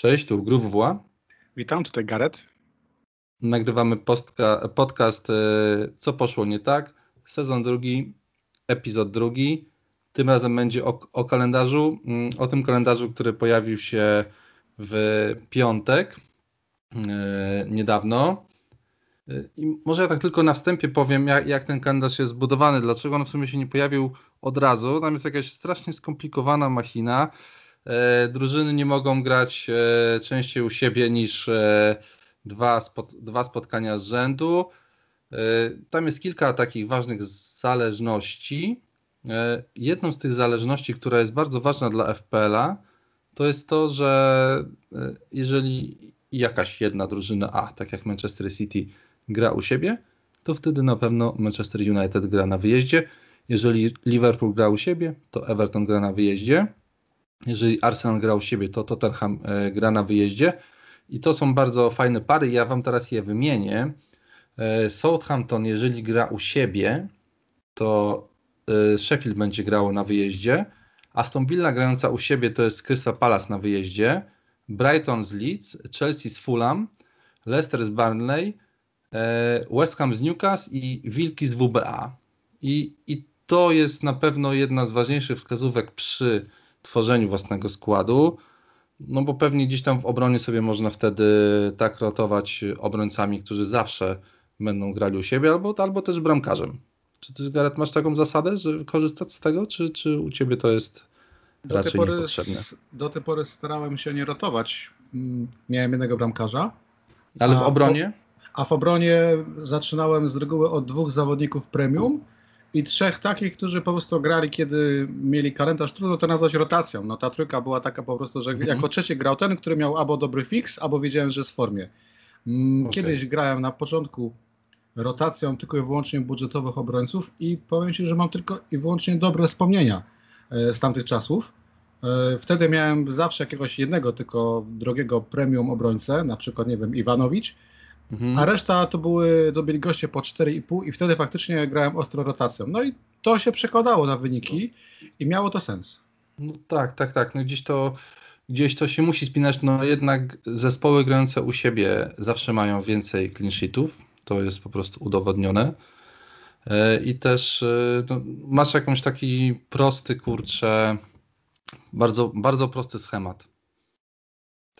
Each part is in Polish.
Cześć, tu Grów Witam, tutaj Gareth. Nagrywamy postka, podcast e, Co poszło nie tak? Sezon drugi, epizod drugi. Tym razem będzie o, o kalendarzu, mm, o tym kalendarzu, który pojawił się w piątek e, niedawno. E, I może ja tak tylko na wstępie powiem, jak, jak, ten kalendarz jest zbudowany, dlaczego on w sumie się nie pojawił od razu. Tam jest jakaś strasznie skomplikowana machina. E, drużyny nie mogą grać e, częściej u siebie niż e, dwa, spot, dwa spotkania z rzędu. Tam jest kilka takich ważnych zależności. Jedną z tych zależności, która jest bardzo ważna dla FPL-a, to jest to, że jeżeli jakaś jedna drużyna A, tak jak Manchester City, gra u siebie, to wtedy na pewno Manchester United gra na wyjeździe. Jeżeli Liverpool gra u siebie, to Everton gra na wyjeździe. Jeżeli Arsenal gra u siebie, to Tottenham e, gra na wyjeździe. I to są bardzo fajne pary. Ja Wam teraz je wymienię. E, Southampton, jeżeli gra u siebie, to e, Sheffield będzie grało na wyjeździe. Aston Villa grająca u siebie to jest Crystal Palace na wyjeździe. Brighton z Leeds, Chelsea z Fulham, Leicester z Burnley, West Ham z Newcastle i Wilki z WBA. I, I to jest na pewno jedna z ważniejszych wskazówek przy tworzeniu własnego składu, no bo pewnie gdzieś tam w obronie sobie można wtedy tak rotować obrońcami, którzy zawsze będą grali u siebie, albo, albo też bramkarzem. Czy ty, Gareth, masz taką zasadę, że korzystać z tego, czy, czy u ciebie to jest do raczej pory, niepotrzebne? Do tej pory starałem się nie rotować. Mm, miałem jednego bramkarza. Ale w obronie? A w obronie zaczynałem z reguły od dwóch zawodników premium i trzech takich, którzy po prostu grali, kiedy mieli kalendarz, trudno to nazwać rotacją. No ta trójka była taka po prostu, że mhm. jako trzeci grał ten, który miał albo dobry fix, albo wiedziałem, że jest w formie. Mm, okay. Kiedyś grałem na początku rotacją tylko i wyłącznie budżetowych obrońców i powiem Ci, że mam tylko i wyłącznie dobre wspomnienia e, z tamtych czasów. E, wtedy miałem zawsze jakiegoś jednego tylko drogiego premium obrońcę, na przykład, nie wiem, Iwanowicz, Mhm. A reszta to były, to byli goście po 4,5 i wtedy faktycznie grałem ostro rotacją. No i to się przekładało na wyniki i miało to sens. No tak, tak, tak. No gdzieś to, gdzieś to się musi spinać. No jednak zespoły grające u siebie zawsze mają więcej clean sheetów. To jest po prostu udowodnione. E, I też e, no, masz jakąś taki prosty, kurczę, bardzo, bardzo prosty schemat.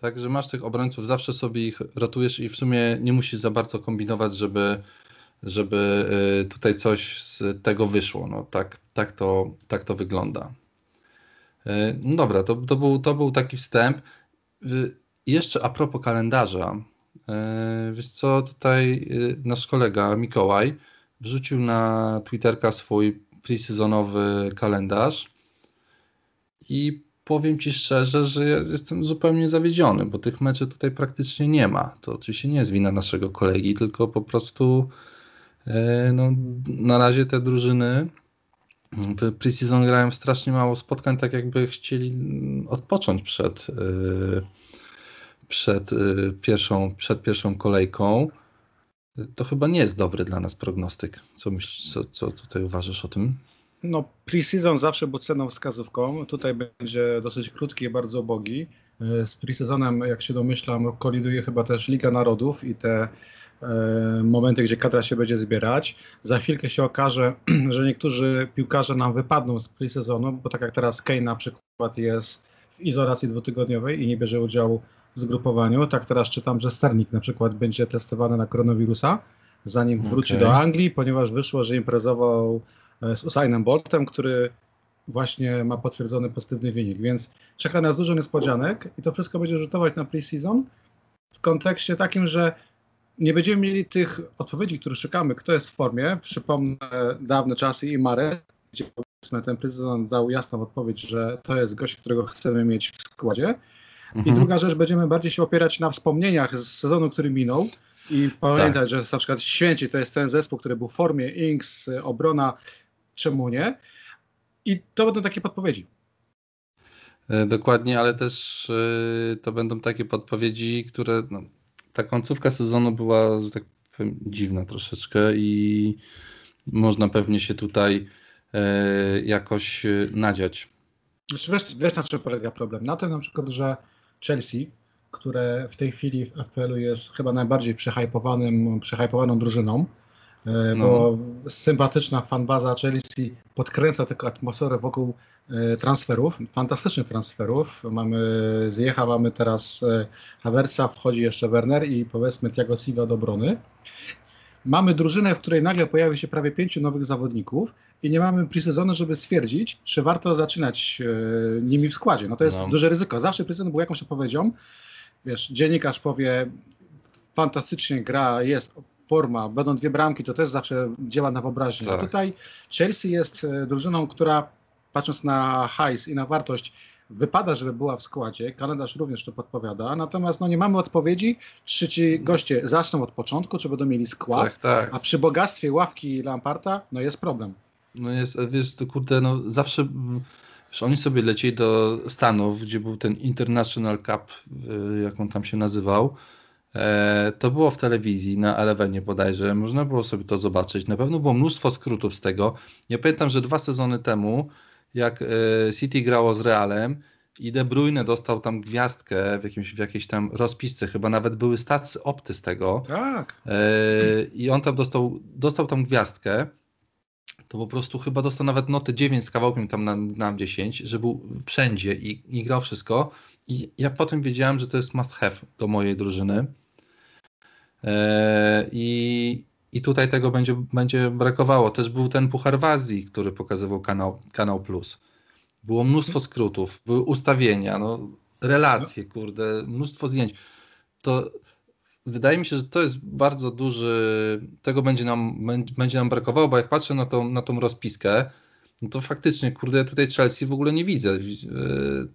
Także masz tych obrońców, zawsze sobie ich rotujesz i w sumie nie musisz za bardzo kombinować, żeby, żeby y, tutaj coś z tego wyszło. No, tak, tak, to, tak to wygląda. Y, no dobra, to, to, był, to był taki wstęp. Y, jeszcze a propos kalendarza. Wiesz co, tutaj nasz kolega Mikołaj wrzucił na Twitterka swój preseasonowy kalendarz i powiem Ci szczerze, że ja jestem zupełnie zawiedziony, bo tych meczy tutaj praktycznie nie ma. To oczywiście nie jest wina naszego kolegi, tylko po prostu e, no, na razie te drużyny w preseason grają strasznie mało spotkań, tak jakby chcieli odpocząć przed, e, przed, e, pierwszą, przed pierwszą kolejką. To chyba nie jest dobry dla nas prognostyk. Co myślisz, co, co tutaj uważasz o tym? No, pre-season zawsze był ceną wskazówką. Tutaj będzie dosyć krótki i bardzo ubogi. E, z pre-seasonem, jak się domyślam, koliduje chyba też Liga Narodów i te e, momenty, gdzie kadra się będzie zbierać. Za chwilkę się okaże, że niektórzy piłkarze nam wypadną z pre-sezonu, bo tak jak teraz Kane na przykład jest w izolacji dwutygodniowej i nie bierze udziału w zgrupowaniu, tak teraz czytam, że Sternik na przykład będzie testowany na koronawirusa, zanim okay. wróci do Anglii, ponieważ wyszło, że imprezował z Usainem Boltem, który właśnie ma potwierdzony pozytywny wynik, więc czeka nas dużo niespodzianek i to wszystko będzie rzutować na pre-season w kontekście takim, że nie będziemy mieli tych odpowiedzi, które szukamy, kto jest w formie. Przypomnę dawne czasy i Mare, gdzie ten pre-season dał jasną odpowiedź, że to jest gość, którego chcemy mieć w składzie. Mhm. I druga rzecz, będziemy bardziej się opierać na wspomnieniach z sezonu, który minął, i pamiętać, tak. że na przykład Święci to jest ten zespół, który był w formie, Inks, obrona czemu nie? I to będą takie podpowiedzi. E, dokładnie, ale też e, to będą takie podpowiedzi, które no, ta końcówka sezonu była, że tak powiem, dziwna troszeczkę i można pewnie się tutaj e, jakoś nadziać. Znaczy, wiesz, wiesz na czym polega problem? Na tym na przykład, że Chelsea które w tej chwili w FPL-u jest chyba najbardziej przehypowaną drużyną, no. bo sympatyczna fanbaza Chelsea podkręca tylko atmosferę wokół e, transferów, fantastycznych transferów. Mamy Zjecha, mamy teraz e, Havertza, wchodzi jeszcze Werner i powiedzmy Thiago Silva do obrony. Mamy drużynę, w której nagle pojawi się prawie pięciu nowych zawodników i nie mamy pre żeby stwierdzić, czy warto zaczynać nimi w składzie. No to jest no. duże ryzyko. Zawsze pre był jakąś odpowiedzią, wiesz, dziennikarz powie, fantastycznie gra, jest forma, będą dwie bramki, to też zawsze działa na wyobraźnię. Tak. A tutaj Chelsea jest e, drużyną, która patrząc na hajs i na wartość, wypada, żeby była w składzie. Kalendarz również to podpowiada. Natomiast no, nie mamy odpowiedzi, czy ci goście zaczną od początku, czy będą mieli skład. Tak, tak. A przy bogactwie ławki Lamparta, no jest problem. No jest, wiesz, to kurde, no zawsze Wiesz, oni sobie lecieli do Stanów, gdzie był ten International Cup, y, jak on tam się nazywał. E, to było w telewizji, na Elevenie bodajże. Można było sobie to zobaczyć. Na pewno było mnóstwo skrótów z tego. Ja pamiętam, że dwa sezony temu, jak e, City grało z Realem i De Bruyne dostał tam gwiazdkę w, jakimś, w jakiejś tam rozpisce, chyba nawet były stacje opty z tego. Tak. E, I on tam dostał, dostał tam gwiazdkę to po prostu chyba dostał nawet notę 9 z kawałkiem tam na, na 10, że był wszędzie i, i grał wszystko. I ja potem wiedziałem, że to jest must have do mojej drużyny. Eee, I, I tutaj tego będzie, będzie brakowało. Też był ten Puchar w Azji, który pokazywał kanał, kanał Plus. Było mnóstwo skrótów, były ustawienia, no, relacje, kurde, mnóstwo zdjęć. To wydaje mi się, że to jest bardzo duży, tego będzie nam, będzie nam brakowało, bo jak patrzę na tą, na tą rozpiskę, no to faktycznie, kurde, ja tutaj Chelsea w ogóle nie widzę. E,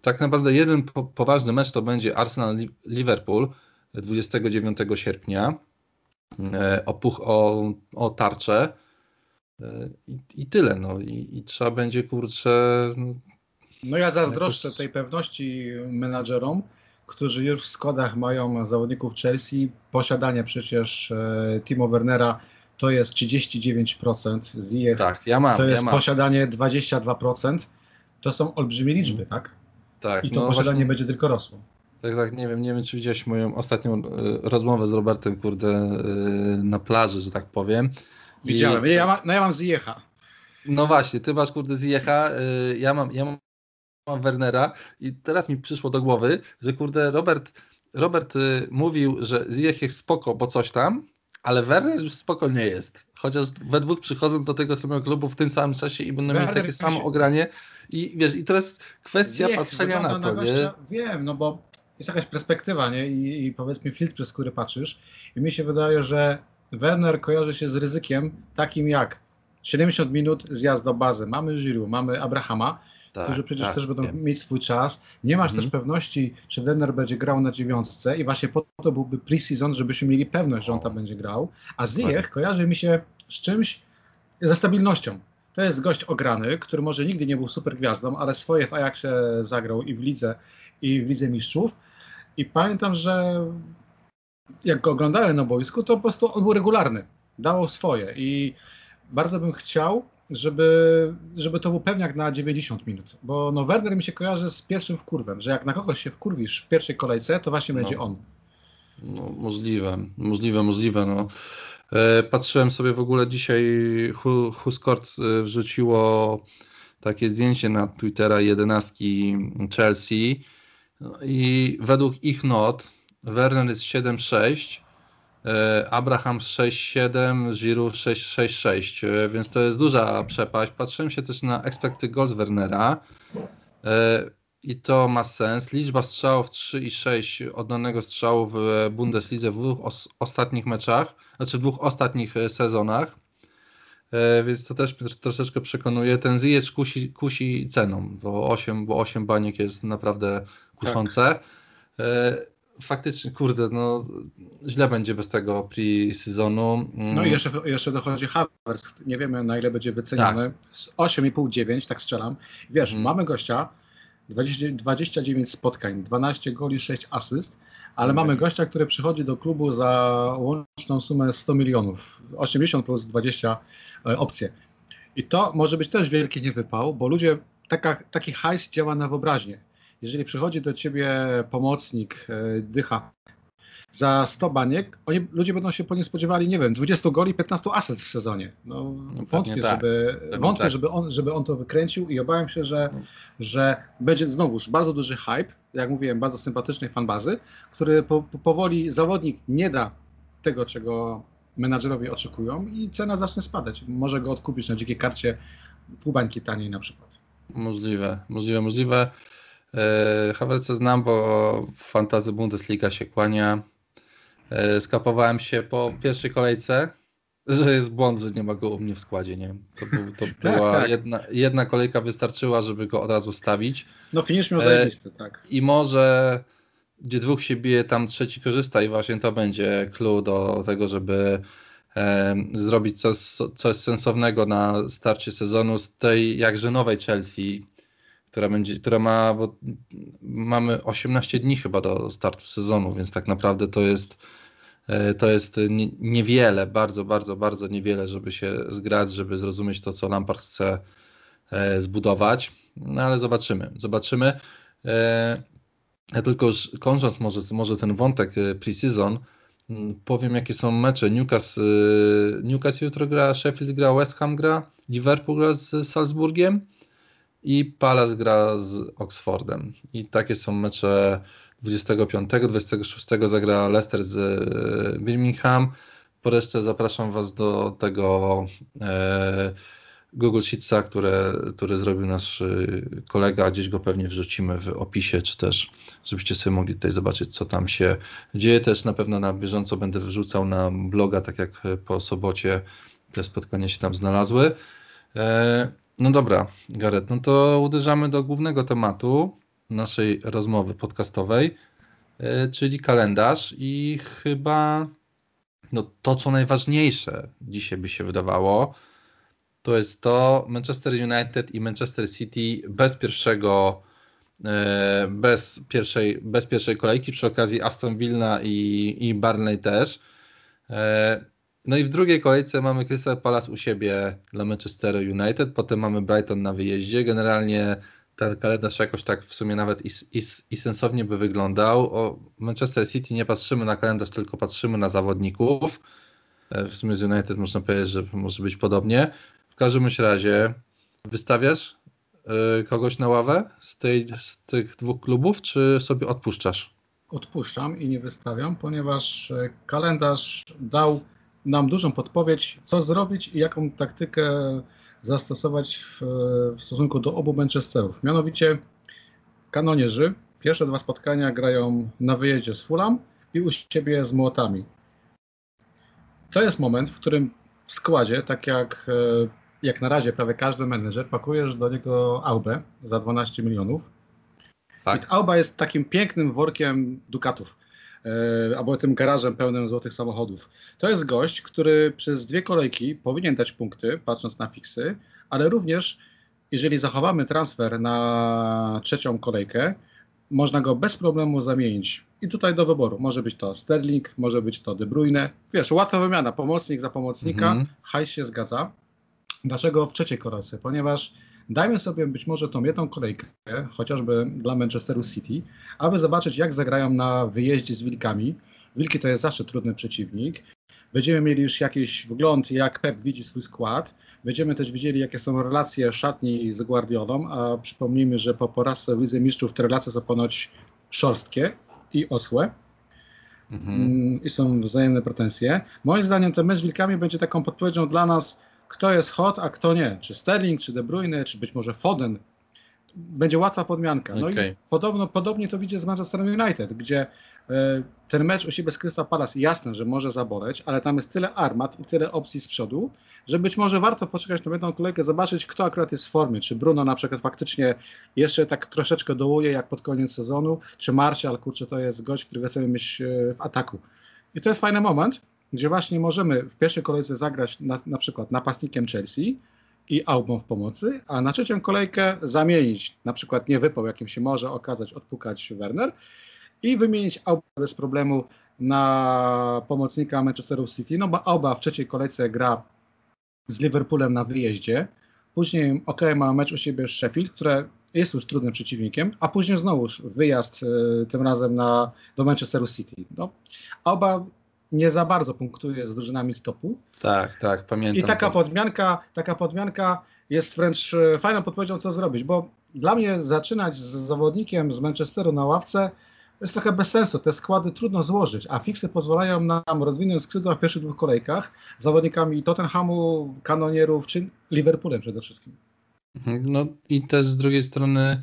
tak naprawdę jeden po, poważny mecz to będzie Arsenal-Liverpool 29 sierpnia e, o, puch, o, o tarczę e, i, i tyle, no I, i trzeba będzie, kurczę... No, no ja zazdroszczę jakoś... tej pewności menadżerom, którzy już w składach mają zawodników Chelsea. Posiadanie przecież e, Timo Wernera to jest 39%, Ziyech tak, ja mam, to jest ja posiadanie 22%. To są olbrzymie liczby, mm. tak? Tak. I to no posiadanie właśnie, będzie tylko rosło. Tak, tak, nie wiem, nie wiem, czy widziałeś moją ostatnią y, rozmowę z Robertem, kurde, y, na plaży, że tak powiem. Widziałem. I... Ja, ma, no ja mam Zijecha. No właśnie, ty masz kurde Zijecha, y, ja mam, ja mam mam Wernera i teraz mi przyszło do głowy, że kurde Robert, Robert y, mówił, że Ziyech jest spoko, bo coś tam, ale Werner już spoko nie jest. Chociaż we dwóch przychodzą do tego samego klubu w tym samym czasie i będą mieli takie samo się... ogranie. I wiesz, i to jest kwestia Ziyech, patrzenia na to, na nie? Wiem, no bo jest jakaś perspektywa, nie? I, I powiedzmy filtr, przez który patrzysz. I mi się wydaje, że Werner kojarzy się z ryzykiem takim jak 70 minut zjazd do bazy. Mamy Giroud, mamy Abrahama tak, którzy przecież tak, też będą wiem. mieć swój czas. Nie masz też mhm. pewności, czy Werner będzie grał na dziewiątce i właśnie po to byłby pre-season, żebyśmy mieli pewność, że on tam będzie grał. A Ziyech kojarzy mi się z czymś, ze stabilnością. To jest gość ograny, który może nigdy nie był super gwiazdą, ale swoje w Ajaxie zagrał i w lidze, i w lidze mistrzów. I pamiętam, że jak go oglądałem na boisku, to po prostu on był regularny. Dawał swoje i bardzo bym chciał, żeby, żeby to był pewniak na 90 minut. Bo no Werner mi się kojarzy z pierwszym wkurwem, że jak na kogoś się wkurwisz w pierwszej kolejce, to właśnie no. będzie on. No, możliwe, możliwe, możliwe. No. E, patrzyłem sobie w ogóle dzisiaj, Huskort e, wrzuciło takie zdjęcie na Twittera jedenastki Chelsea no i według ich not Werner jest 7-6, E, Abraham 6-7, Giroud 6-6-6, e, więc to jest duża przepaść. Patrzyłem się też na expected goals Wernera e, i to ma sens. Liczba strzałów 3 i 6 oddanego strzału w Bundeslidze w dwóch os ostatnich meczach, znaczy w dwóch ostatnich sezonach. Więc to też troszeczkę przekonuje. Ten Ziyech kusi, kusi ceną, bo 8, bo 8 baniek jest naprawdę kuszące. Tak faktycznie, kurde, no źle będzie bez tego pre-sezonu. Mm. No i jeszcze, jeszcze dochodzi Havertz. Nie wiemy na ile będzie wyceniony. Tak. 8,5-9, tak strzelam. Wiesz, mm. mamy gościa, 20, 29 spotkań, 12 goli, 6 asyst, ale mm. mamy gościa, który przychodzi do klubu za łączną sumę 100 milionów. 80 plus 20 e, opcje. I to może być też wielki niewypał, bo ludzie, taka, taki hajs działa na wyobraźnię jeżeli przychodzi do ciebie pomocnik, e, dycha za 100 baniek, oni, ludzie będą się po nim spodziewali, nie wiem, 20 goli, 15 aset w sezonie. No, no wątpię, tak. żeby, wątpię tak. żeby, on, żeby on to wykręcił i obawiam się, że, no. że będzie znowuż bardzo duży hype, jak mówiłem, bardzo sympatycznej fanbazy, który po, powoli zawodnik nie da tego, czego menadżerowie oczekują i cena zacznie spadać. Może go odkupić na dzikiej karcie pół bańki taniej na przykład. Możliwe, możliwe, możliwe. E, Hawerca znam, bo fantazy Bundesliga się kłania. E, skapowałem się po pierwszej kolejce, że jest błąd, że nie ma go u mnie w składzie. Nie? To, był, to tak, była tak. Jedna, jedna kolejka wystarczyła, żeby go od razu wstawić. No finisz miał e, zajebisty, tak. I może gdzie dwóch się bije, tam trzeci korzysta i właśnie to będzie clue do tego, żeby e, zrobić coś, coś sensownego na starcie sezonu z tej jakże nowej Chelsea, która, będzie, która ma, bo mamy 18 dni chyba do startu sezonu, więc tak naprawdę to jest e, to jest niewiele, bardzo, bardzo, bardzo niewiele, żeby się zgrać, żeby zrozumieć to, co Lampard chce e, zbudować. No ale zobaczymy, zobaczymy. E, ja tylko już kończąc może, może ten wątek pre-season, powiem jakie są mecze. Newcastle, Newcastle jutro gra, Sheffield gra, West Ham gra, Liverpool gra z Salzburgiem, i Palace gra z Oxfordem. I takie są mecze 25, 26 zagra Leicester z e, Birmingham. Po reszcie zapraszam Was do tego e, Google Sheetsa, które, który zrobił nasz e, kolega. Gdzieś go pewnie wrzucimy w opisie, czy też żebyście sobie mogli tutaj zobaczyć, co tam się dzieje. Też na pewno na bieżąco będę wrzucał na bloga, tak jak po sobocie te spotkania się tam znalazły. E, no dobra, Gareth, no to uderzamy do głównego tematu naszej rozmowy podcastowej, yy, czyli kalendarz i chyba no, to, co najważniejsze dzisiaj by się wydawało, to jest to Manchester United i Manchester City bez pierwszego yy, bez pierwszej, bez pierwszej kolejki, przy okazji Aston Villa i, i Barnley też. No i w drugiej kolejce mamy Crystal Palace u siebie dla Manchesteru United, potem mamy Brighton na wyjeździe. Generalnie ten kalendarz jakoś tak w sumie nawet i, i, i sensownie by wyglądał. O Manchester City nie patrzymy na kalendarz, tylko patrzymy na zawodników. E, w sumie z United można powiedzieć, że może być podobnie. W każdym razie wystawiasz y, kogoś na ławę z, tej, z tych dwóch klubów, czy sobie odpuszczasz? Odpuszczam i nie wystawiam, ponieważ e, kalendarz dał nam dużą podpowiedź, co zrobić i jaką taktykę zastosować w, w stosunku do obu Manchesterów. Mianowicie kanonierzy pierwsze dwa spotkania grają na wyjeździe z Fulham i u siebie z Młotami. To jest moment, w którym w składzie, tak jak, e, jak na razie prawie każdy menedżer, pakujesz do niego Aubę za 12 milionów. Tak. I Auba jest takim pięknym workiem dukatów. E, albo tym garażem pełnym złotych samochodów. To jest gość, który przez dwie kolejki powinien dać punkty, patrząc na fiksy, ale również jeżeli zachowamy transfer na trzecią kolejkę, można go bez problemu zamienić. I tutaj do wyboru. Może być to Sterling, może być to De Bruyne. Wiesz, łatwa wymiana, pomocnik za pomocnika, mhm. hajs się zgadza. Dlaczego w trzeciej kolejce? Ponieważ Dajmy sobie być może tą jedną kolejkę, chociażby dla Manchesteru City, aby zobaczyć, jak zagrają na wyjeździe z Wilkami. Wilki to jest zawsze trudny przeciwnik. Będziemy mieli już jakiś wgląd, jak Pep widzi swój skład. Będziemy też widzieli, jakie są relacje szatni z Guardiolą, a przypomnijmy, że po porażce w Lidze Mistrzów te relacje są ponoć szorstkie i osłe. Mhm. Mm, I są wzajemne pretensje. Moim zdaniem ten mecz z Wilkami będzie taką podpowiedzią dla nas, kto jest hot, a kto nie. Czy Sterling, czy De Bruyne, czy być może Foden. Będzie łatwa podmianka. No okay. i podobno, podobnie to widzę z Manchesterem United, gdzie y, ten mecz u siebie z Crystal Palace jasne, że może zaboleć, ale tam jest tyle armat i tyle opcji z przodu, że być może warto poczekać na jedną kolejkę, zobaczyć, kto akurat jest w formie. Czy Bruno na przykład faktycznie jeszcze tak troszeczkę dołuje jak pod koniec sezonu, czy Martial, kurczę, to jest gość, który chcemy mieć e, w ataku. I to jest fajny moment, gdzie właśnie możemy w pierwszej kolejce zagrać na, na przykład napastnikiem Chelsea i Aubą w pomocy, a na trzecią kolejkę zamienić, na przykład nie wypał, jakim się może okazać, odpukać Werner i wymienić Aubę bez problemu na pomocnika Manchesteru City, no bo Auba w trzeciej kolejce gra z Liverpoolem na wyjeździe, później ok, ma mecz u siebie z Sheffield, które jest już trudnym przeciwnikiem, a później znowu wyjazd y, tym razem na, do Manchesteru City. No, oba nie za bardzo punktuje z drużynami stopu. Tak, tak, pamiętam. I taka to. podmianka, taka podmianka jest wręcz y, fajną podpowiedzią, co zrobić, bo dla mnie zaczynać z zawodnikiem z Manchesteru na ławce jest trochę bez sensu. Te składy trudno złożyć, a fiksy pozwalają nam rozwinąć skrzydła w pierwszych dwóch kolejkach zawodnikami Tottenhamu, Kanonierów czy Liverpoolem przede wszystkim. No i też z drugiej strony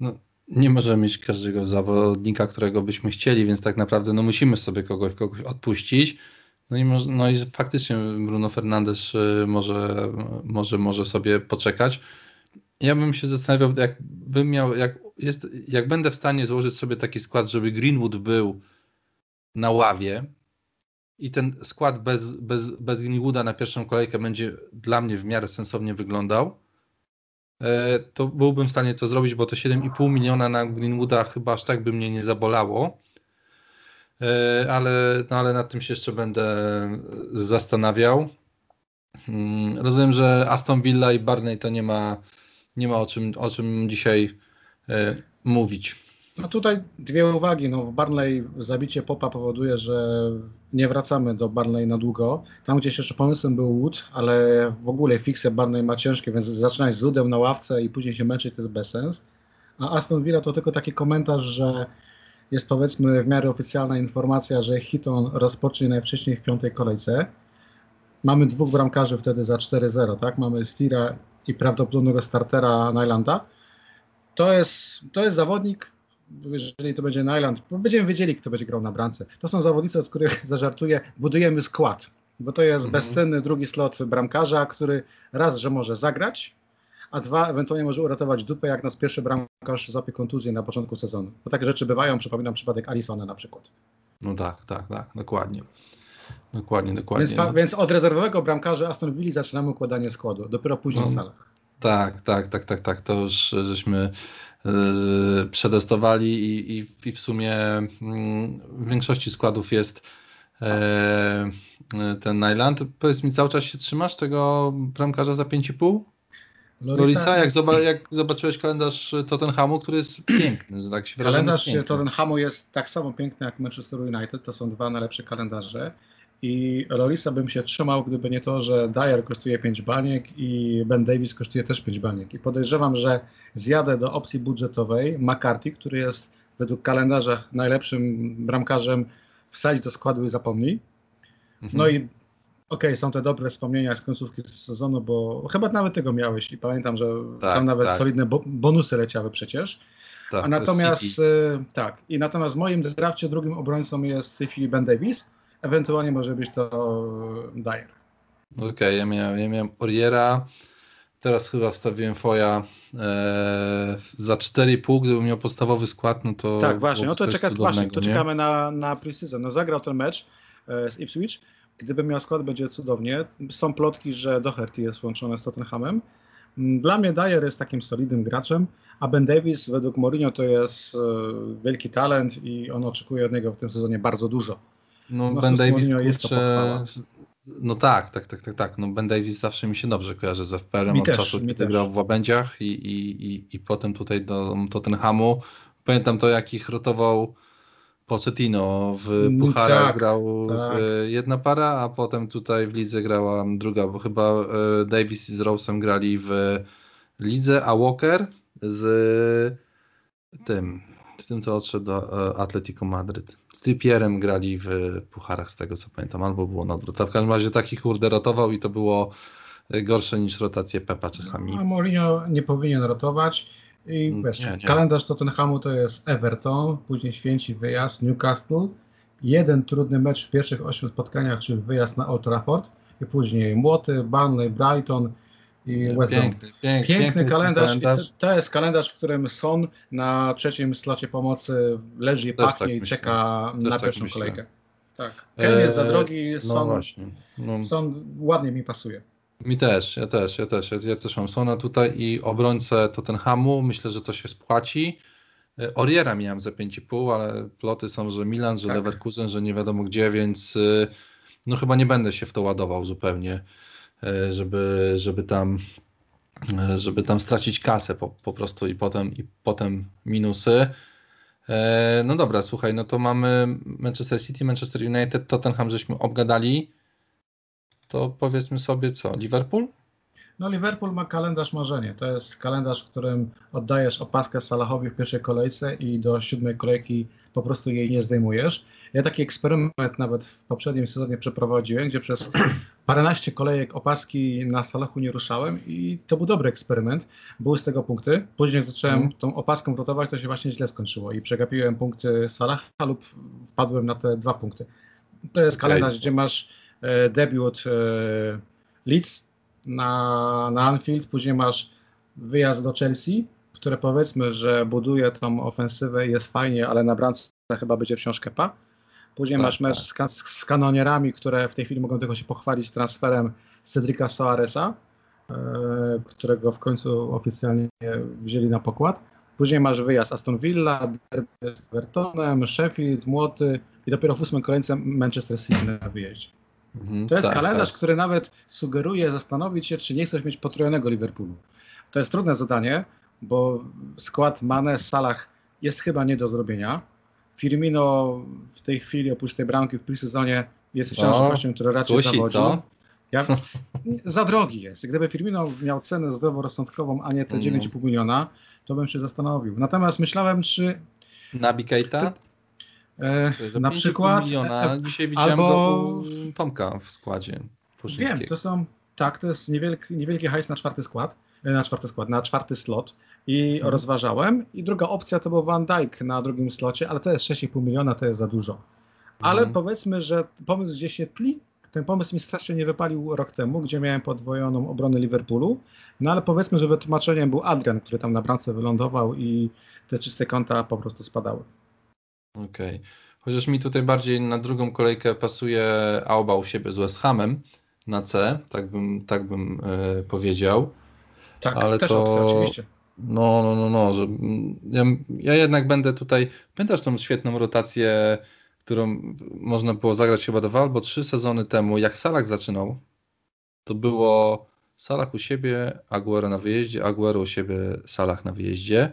no, nie możemy mieć każdego zawodnika, którego byśmy chcieli, więc tak naprawdę no, musimy sobie kogoś, kogoś odpuścić. No i, no i faktycznie Bruno Fernandes y, może, może, może sobie poczekać. Ja bym się zastanawiał, jak bym miał, jak, jest, jak będę w stanie złożyć sobie taki skład, żeby Greenwood był na ławie i ten skład bez, bez, bez Greenwooda na pierwszą kolejkę będzie dla mnie w miarę sensownie wyglądał, to byłbym w stanie to zrobić, bo to 7,5 miliona na Greenwooda chyba aż tak by mnie nie zabolało. E, ale, no ale nad tym się jeszcze będę zastanawiał. Mm, rozumiem, że Aston Villa i Barney to nie ma nie ma o czym, o czym dzisiaj e, mówić. No tutaj dwie uwagi. No w Barnley zabicie Popa powoduje, że nie wracamy do Barnley na długo. Tam gdzieś jeszcze pomysłem był Wood, ale w ogóle fiksę Barnley ma ciężkie, więc zaczynać z Woodem na ławce i później się męczyć to jest bez sens. A Aston Villa to tylko taki komentarz, że jest powiedzmy w miarę oficjalna informacja, że Hiton rozpocznie najwcześniej w piątej kolejce. Mamy dwóch bramkarzy wtedy za 4-0, tak? Mamy Stira i prawdopodobnego startera Nylanda. To jest, to jest zawodnik, jeżeli to będzie Nyland, będziemy wiedzieli, kto będzie grał na bramce. To są zawodnicy, od których zażartuję, budujemy skład, bo to jest mhm. bezcenny drugi slot bramkarza, który raz, że może zagrać, a dwa, ewentualnie może uratować dupę, jak nas pierwszy bramkarz złapie kontuzję na początku sezonu. Bo takie rzeczy bywają, przypominam przypadek Alisona na przykład. No tak, tak, tak, dokładnie. Dokładnie, dokładnie. Więc, no. więc od rezerwowego bramkarza Aston Villa zaczynamy układanie składu, dopiero później no, w salach. Tak, tak, tak, tak, tak. To już żeśmy yy, przetestowali i, i, i, w sumie yy, w większości składów jest yy, ten Nyland. Powiedz mi, cały czas się trzymasz tego bramkarza za 5,5? Lorisa, jak, zoba jak, zobaczyłeś kalendarz Tottenhamu, który jest piękny, że tak się Kalendarz Tottenhamu jest tak samo piękny jak Manchester United, to są dwa najlepsze kalendarze. I Lorisa bym się trzymał, gdyby nie to, że Dyer kosztuje 5 baniek i Ben Davis kosztuje też 5 baniek. I podejrzewam, że zjadę do opcji budżetowej McCarthy, który jest według kalendarza najlepszym bramkarzem, wsadzi do składu i zapomnij. Mhm. No i okej, okay, są te dobre wspomnienia z końcówki sezonu, bo chyba nawet tego miałeś i pamiętam, że tak, tam nawet tak. solidne bo bonusy leciały przecież. Tak, A natomiast y, tak, i natomiast w moim drafcie drugim obrońcą jest w tej chwili Ben Davis, ewentualnie może być to Dyer. Okej, okay, ja, miałem, ja miałem Oriera, teraz chyba wstawiłem Foja e, za 4,5, gdybym miał podstawowy skład, no to... Tak, właśnie, no to, czeka, właśnie, to czekamy na, na preseason. No zagrał ten mecz e, z Ipswich, gdyby miał skład, będzie cudownie. Są plotki, że Doherty jest łączony z Tottenhamem. Mm, dla mnie Dyer jest takim solidnym graczem, a Ben Davis według Mourinho to jest e, wielki talent i on oczekuje od niego w tym sezonie bardzo dużo. No, no Ben Davis kurczę, no tak, tak, tak, tak, tak. No Ben Davis zawsze mi się dobrze kojarzy z FPL-em od też, czasu, kiedy grał w Łabędziach i, i, i, i potem tutaj do Tottenhamu. Pamiętam to, jak ich rotował Pochettino w mm, Pucharach tak, grał tak. jedna para, a potem tutaj w lidze grała druga, bo chyba e, Davis z Rose'em grali w lidze, a Walker z tym, z tym co odszedł do e, Atletico Madryt. Z Trippierem grali w pucharach z tego co pamiętam, albo było na odwrót. A w każdym razie taki kurde rotował i to było gorsze niż rotacje Pepa czasami. No, a Mourinho nie powinien rotować. I wiesz, nie, nie. kalendarz Tottenhamu to jest Everton, później święci wyjazd, Newcastle, jeden trudny mecz w pierwszych ośmiu spotkaniach, czyli wyjazd na Old Trafford i później Młoty, Burnley, Brighton i West. Piękny, piękny, piękny kalendarz. kalendarz. To, to, jest kalendarz, w którym Son na trzecim slocie pomocy leży i pachnie tak i czeka na tak pierwszą myślę. kolejkę. Tak. Kane jest za drogi, no Son, no właśnie. No. Son ładnie mi pasuje. Mi też, ja też, ja też. Ja, ja też mam Sona tutaj i obrońcę Tottenhamu. Myślę, że to się spłaci. E, Oriera miałem za 5,5, ale ploty są, że Milan, że tak. Leverkusen, że nie wiadomo gdzie, więc e, no chyba nie będę się w to ładował zupełnie, żeby, żeby tam e, żeby tam stracić kasę po, po prostu i potem, i potem minusy. E, no dobra, słuchaj, no to mamy Manchester City, Manchester United, Tottenham żeśmy obgadali. To powiedzmy sobie co, Liverpool? No Liverpool ma kalendarz marzenie. To jest kalendarz, w którym oddajesz opaskę Salahowi w pierwszej kolejce i do siódmej kolejki po prostu jej nie zdejmujesz. Ja taki eksperyment nawet w poprzednim sezonie przeprowadziłem, gdzie przez paręnaście kolejek opaski na Salachu nie ruszałem i to był dobry eksperyment. Były z tego punkty. Później jak zacząłem mm. tą opaską rotować, to się właśnie źle skończyło i przegapiłem punkty Salaha lub wpadłem na te dwa punkty. To jest okay. kalendarz, gdzie masz e, debiut e, Leeds na, na Anfield, później masz wyjazd do Chelsea, które powiedzmy, że buduje tą ofensywę i jest fajnie, ale na bramce chyba będzie wciąż kepa. Później tak, masz mecz tak. z, z, kanonierami, które w tej chwili mogą tylko się pochwalić transferem Cedrica Soaresa, e, którego w końcu oficjalnie wzięli na pokład. Później masz wyjazd Aston Villa, z Evertonem, Sheffield, Młoty i dopiero w ósmym kolejce Manchester City na wyjeździe. Mhm, to jest tak, kalendarz, tak. który nawet sugeruje zastanowić się, czy nie chcesz mieć potrojonego Liverpoolu. To jest trudne zadanie, bo skład Mane, Salah jest chyba nie do zrobienia. Firmino w tej chwili, oprócz tej bramki w presezonie, jest wciąż no, gościem, który raczej kusi, zawodzi. Co? Ja, za drogi jest. Gdyby Firmino miał cenę zdroworozsądkową, a nie te 9,5 mm. miliona, to bym się zastanowił. Natomiast myślałem, czy... Nabi Keita? E, na przykład. Miliona. E, Dzisiaj widziałem albo... go Tomka w składzie. Wiem, to są. Tak, to jest niewielki, niewielki hajs na czwarty skład, e, na czwarty skład, na czwarty slot i mhm. rozważałem. I druga opcja to był Van Dijk na drugim slocie, ale to jest 6,5 miliona, to jest za dużo. Ale mhm. powiedzmy, że pomysł gdzie się tli, ten pomysł mi strasznie nie wypalił rok temu, gdzie miałem podwojoną obronę Liverpoolu. No ale powiedzmy, że wytłumaczeniem był Adrian, który tam na bramce wylądował i te czyste konta po prostu spadały. Okej. Okay. Chociaż mi tutaj bardziej na drugą kolejkę pasuje Auba u siebie z West Hamem na C, tak bym, tak bym e, powiedział. Tak, ale też to, opcja, oczywiście. No, no, no, no, że ja, ja jednak będę tutaj, pamiętasz tą świetną rotację, którą można było zagrać chyba dwa albo trzy sezony temu, jak Salah zaczynał, to było Salah u siebie, Aguero na wyjeździe, Aguero u siebie, Salah na wyjeździe.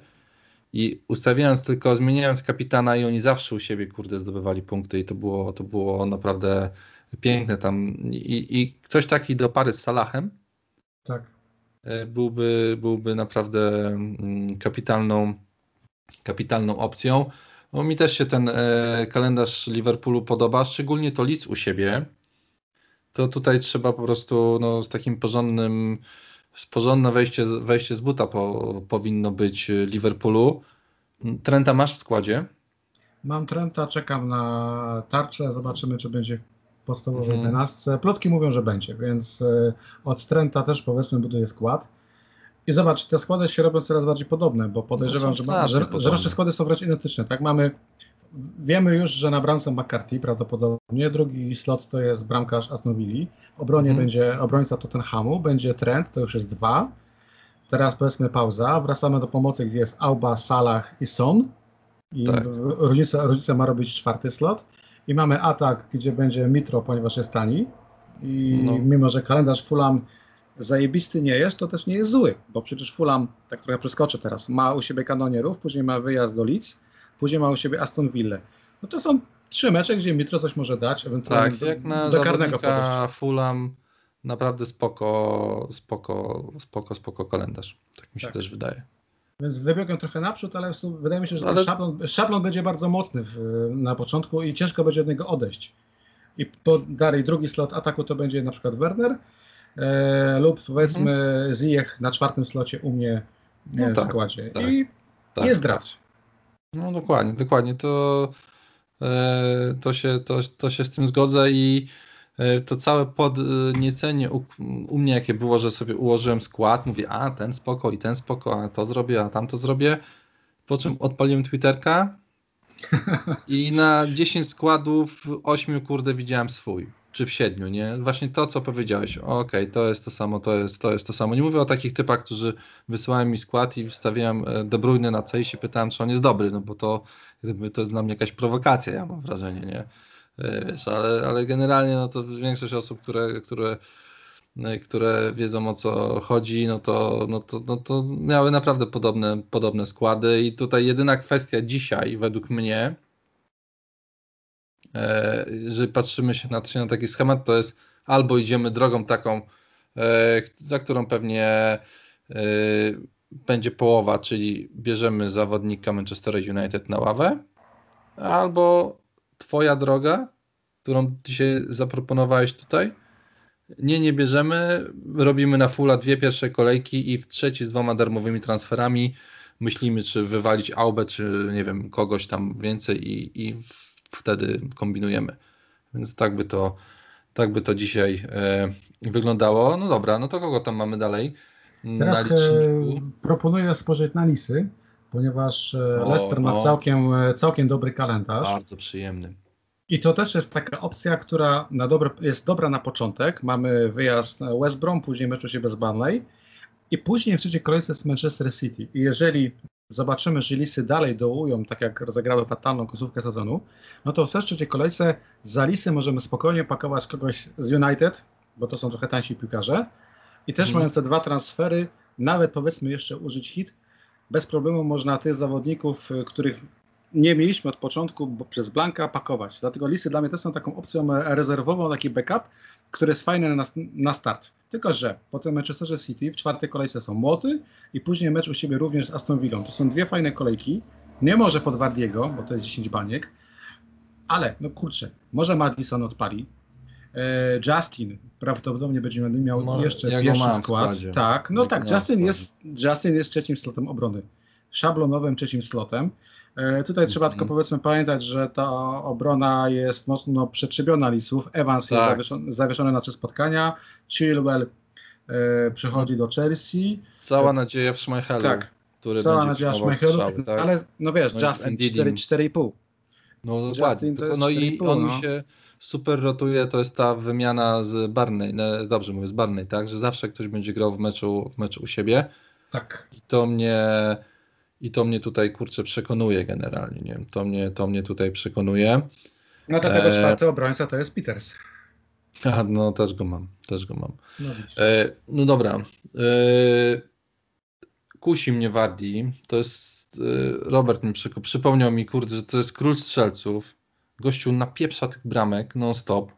I ustawiając tylko, zmieniając kapitana i oni zawsze u siebie, kurde, zdobywali punkty i to było, to było naprawdę piękne tam. I, i ktoś taki do pary z Salahem tak. E, byłby, byłby naprawdę mm, kapitalną, kapitalną opcją. No, mi też się ten e, kalendarz Liverpoolu podoba, szczególnie to Leeds u siebie. To tutaj trzeba po prostu no, z takim porządnym porządne wejście, wejście z buta po, powinno być Liverpoolu. Trenta masz w składzie? Mam Trenta, czekam na tarczę, zobaczymy czy będzie w podstawowej mhm. Plotki mówią, że będzie, więc e, od Trenta też powiedzmy buduje skład. I zobacz, te składy się robią coraz bardziej podobne, bo podejrzewam, no że, że, że, że składy są wręcz identyczne. Tak, mamy Wiemy już, że na bramce McCarthy prawdopodobnie, drugi slot to jest bramkarz Aston Villa, w obronie mhm. będzie obrońca Tottenhamu, będzie Trent, to już jest dwa. Teraz powiedzmy pauza, wracamy do pomocy, gdzie jest Auba, Salah i Son. I tak. różnica, różnica ma robić czwarty slot. I mamy atak, gdzie będzie Mitro, ponieważ jest tani. I no. mimo, że kalendarz Fulham zajebisty nie jest, to też nie jest zły, bo przecież Fulham, tak trochę przeskoczę teraz, ma u siebie kanonierów, później ma wyjazd do Leeds, później ma u siebie Aston Villa. No to są trzy mecze, gdzie Mitro coś może dać, ewentualnie tak, jak na do karnego Fulham naprawdę spoko, spoko, spoko, spoko kalendarz. Tak mi się tak. też wydaje. Więc wybiegłem trochę naprzód, ale wydaje mi się, że ale... szablon, szablon będzie bardzo mocny w, na początku i ciężko będzie od niego odejść. I po, dalej drugi slot ataku to będzie na przykład Werner e, lub powiedzmy hmm. Ziyech na czwartym slocie u mnie no w tak, składzie. Tak, I tak, jest draft. No dokładnie, dokładnie. To, e, to, się, to, to się z tym zgodzę i e, to całe podniecenie u, u mnie jakie było, że sobie ułożyłem skład, mówię, a ten spoko i ten spoko, a to zrobię, a tam to zrobię. Po czym odpaliłem Twitterka i na 10 składów 8 kurde widziałem swój czy w siedmiu, nie? Właśnie to, co powiedziałeś, okej, okay, to jest to samo, to jest, to jest to samo. Nie mówię o takich typach, którzy wysyłają mi skład i wstawiałem e, De Bruyne na C i się pytałem, czy on jest dobry, no bo to, to jest dla mnie jakaś prowokacja, ja mam wrażenie, nie? E, wiesz, ale, ale generalnie no to większość osób, które, które które wiedzą o co chodzi, no to, no to, no to miały naprawdę podobne, podobne składy. I tutaj jedyna kwestia dzisiaj, według mnie, jeżeli patrzymy się na, na taki schemat, to jest albo idziemy drogą taką, za którą pewnie będzie połowa, czyli bierzemy zawodnika Manchester United na ławę, albo twoja droga, którą dzisiaj zaproponowałeś tutaj, nie, nie bierzemy, robimy na fulla dwie pierwsze kolejki i w trzeci z dwoma darmowymi transferami. Myślimy, czy wywalić Aubę, czy nie wiem, kogoś tam więcej i, i wtedy kombinujemy. Więc tak by to, tak by to dzisiaj e, wyglądało. No dobra, no to kogo tam mamy dalej? Teraz na e, proponuję spojrzeć na Lisy, ponieważ e, o, Leicester ma no. całkiem, e, całkiem dobry kalendarz. Bardzo przyjemny. I to też jest taka opcja, która na dobre, jest dobra na początek. Mamy wyjazd West Brom, później mecz u siebie z Burnley i później w trzeciej kolejce jest Manchester City. I jeżeli zobaczymy, że Lisy dalej dołują, tak jak rozegrały fatalną końcówkę sezonu, no to w trzeciej kolejce za Lisy możemy spokojnie pakować kogoś z United, bo to są trochę tańsi piłkarze, i też hmm. mając te dwa transfery, nawet powiedzmy jeszcze użyć hit, bez problemu można tych zawodników, y, których nie mieliśmy od początku bo przez Blanka pakować. Dlatego listy dla mnie też są taką opcją rezerwową, taki backup, który jest fajny na, na start. Tylko, że po tym Manchesterze City w czwartej kolejce są Młoty i później mecz u siebie również z Aston Villą. To są dwie fajne kolejki. Nie może pod Wardiego, bo to jest 10 baniek, ale no kurczę, może Madison odpali, E, Justin prawdopodobnie będzie miał no, jeszcze ja pierwszy skład. Tak, no tak, Justin jest, Justin jest trzecim slotem obrony. Szablonowym trzecim slotem. E, tutaj trzeba tylko mhm. powiedzmy pamiętać, że ta obrona jest mocno przetrzebiona Lisów. Evans tak. jest zawieszony, zawieszony na trzy spotkania. Chilwell e, przychodzi do Chelsea. Cała nadzieja w Schmeichelu. Tak. Który Cała nadzieja w Schmeichelu, tak? ale no wiesz, no Justin 4,5. No dokładnie. No i on no. mi się super rotuje, to jest ta wymiana z Barney, no, dobrze mówię, z Barney, tak, że zawsze ktoś będzie grał w meczu, w meczu u siebie. Tak. I to mnie i to mnie tutaj kurczę przekonuje generalnie, nie wiem, to mnie, to mnie tutaj przekonuje. No dlatego e... czwarty obrońca to jest Peters. A, no też go mam, też go mam. No, e, no dobra. E, kusi mnie Wardi, to jest e, Robert mi przypomniał mi, kurde, że to jest król strzelców. Gościu napieprza tych bramek non-stop.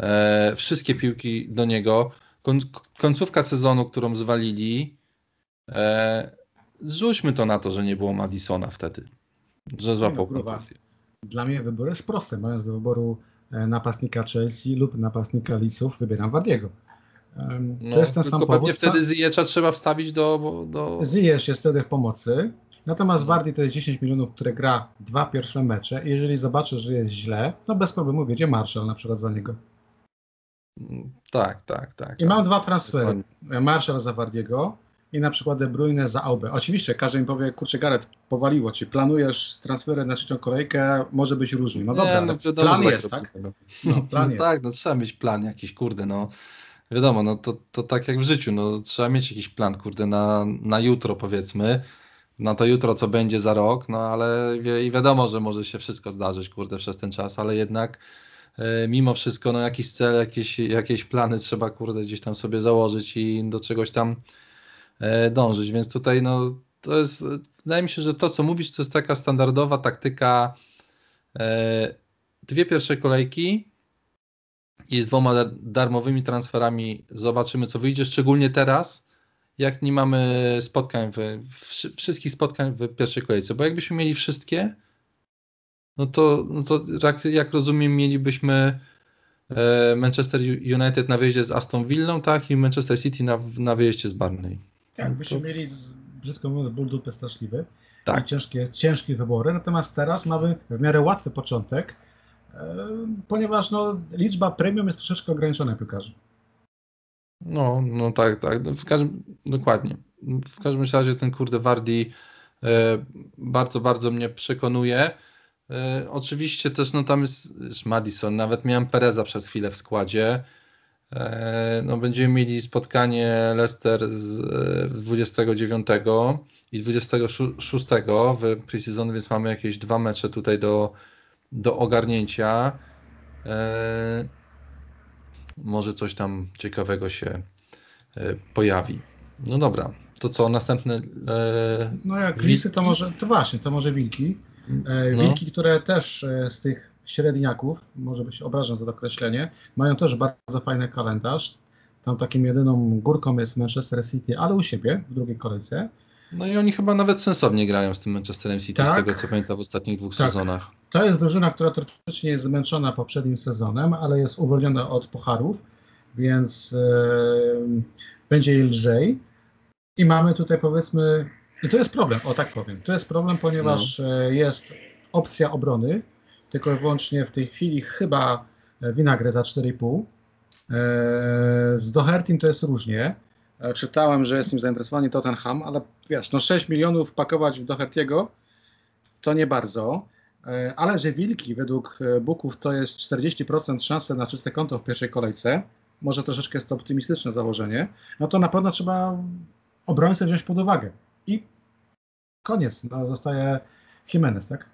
E, wszystkie piłki do niego. końcówka sezonu, którą zwalili. E, zrzućmy to na to, że nie było Madisona wtedy. Że złapał no, kontuzję. Dla mnie wybór jest prosty. Mając do wyboru e, napastnika Chelsea lub napastnika Liców, wybieram Wardiego. To no, jest ten sam powód. wtedy Ziyecza trzeba wstawić do... do... Ziyech jest wtedy w pomocy. Natomiast Wardy to jest 10 milionów, które gra dwa pierwsze mecze i jeżeli zobaczy, że jest źle, no bez problemu wiedzie Marshall na przykład za niego. Tak, tak, tak. I tak. mam dwa transfery. Marshall za Wardiego i na przykład De Bruyne za Aubę. Oczywiście każdy mi powie, kurczę Gareth, powaliło ci, planujesz transfery na trzecią kolejkę, może być różnie. No dobra, no, wiadomo, plan jest, tak? No, plan no jest. tak, no trzeba mieć plan jakiś, kurde, no. Wiadomo, no to, to tak jak w życiu, no trzeba mieć jakiś plan, kurde, na, na jutro powiedzmy, na to jutro, co będzie za rok, no ale wi i wiadomo, że może się wszystko zdarzyć, kurde, przez ten czas, ale jednak e, mimo wszystko, no jakiś cel, jakieś, jakieś plany trzeba, kurde, gdzieś tam sobie założyć i do czegoś tam dążyć, więc tutaj, no to jest, wydaje mi się, że to, co mówisz, to jest taka standardowa taktyka e, dwie pierwsze kolejki i z dwoma darmowymi transferami zobaczymy, co wyjdzie, szczególnie teraz, jak nie mamy spotkań, w, w, wszystkich spotkań w pierwszej kolejce, bo jakbyśmy mieli wszystkie, no to, no to jak, jak rozumiem, mielibyśmy e, Manchester United na wyjeździe z Aston Villą, tak, i Manchester City na, na wyjeździe z Barney. Tak, byśmy to... mieli, brzydko mówiąc, ból dupy straszliwy tak. ciężkie, ciężkie wybory, natomiast teraz mamy w miarę łatwy początek, e, ponieważ no, liczba premium jest troszeczkę ograniczona piłkarzy. No, no tak, tak. W każdym, dokładnie. W każdym razie ten kurde Wardi e, bardzo, bardzo mnie przekonuje. E, oczywiście też no tam jest Madison, nawet miałem Pereza przez chwilę w składzie. E, no będziemy mieli spotkanie Leicester z, 29 i 26 w preseason, więc mamy jakieś dwa mecze tutaj do, do ogarnięcia. może coś tam ciekawego się pojawi. No dobra, to co, następne? E, no jak wilki? lisy, to może, to właśnie, to może wilki. E, no. wilki, które też e, z tych średniaków, może być obrażam za to określenie, mają też bardzo fajny kalendarz. Tam takim jedyną górką jest Manchester City, ale u siebie w drugiej kolejce. No i oni chyba nawet sensownie grają z tym Manchesterem City, tak, z tego co pamiętam w ostatnich dwóch tak. sezonach. To jest drużyna, która troszeczkę jest zmęczona poprzednim sezonem, ale jest uwolniona od pucharów, więc yy, będzie jej lżej. I mamy tutaj powiedzmy, i to jest problem, o tak powiem, to jest problem, ponieważ no. E, jest opcja obrony, tylko i wyłącznie w tej chwili chyba Winagre za 4,5. E, z Dohertim to jest różnie. E, czytałem, że jest zainteresowany Tottenham, ale wiesz, no 6 milionów pakować w Dohertiego to nie bardzo. Ale że Wilki według Buków to jest 40% szansy na czyste konto w pierwszej kolejce, może troszeczkę jest to optymistyczne założenie, no to na pewno trzeba obrońcę wziąć pod uwagę. I koniec. No, zostaje Jimenez, tak?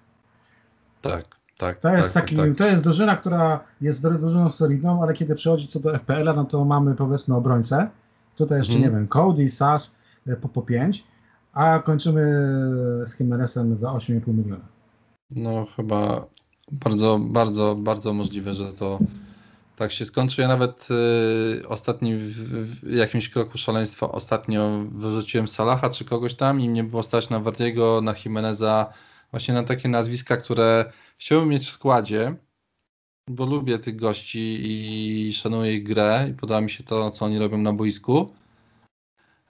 Tak, tak. To jest, tak, taki, tak. to jest drużyna, która jest drużyną solidną, ale kiedy przychodzi co do FPL-a, no to mamy powiedzmy obrońcę. Tutaj jeszcze, hmm. nie wiem, Cody, Sas e, po, po 5, a kończymy z Jimenezem za 8,5 miliona. No chyba bardzo, bardzo, bardzo możliwe, że to tak się skończy. Ja nawet y, ostatni w, w, jakimś kroku szaleństwa ostatnio wyrzuciłem Salaha czy kogoś tam i mnie było stać na Wardiego, na Jimeneza, właśnie na takie nazwiska, które chciałbym mieć w składzie, bo lubię tych gości i szanuję ich grę i podoba mi się to, co oni robią na boisku.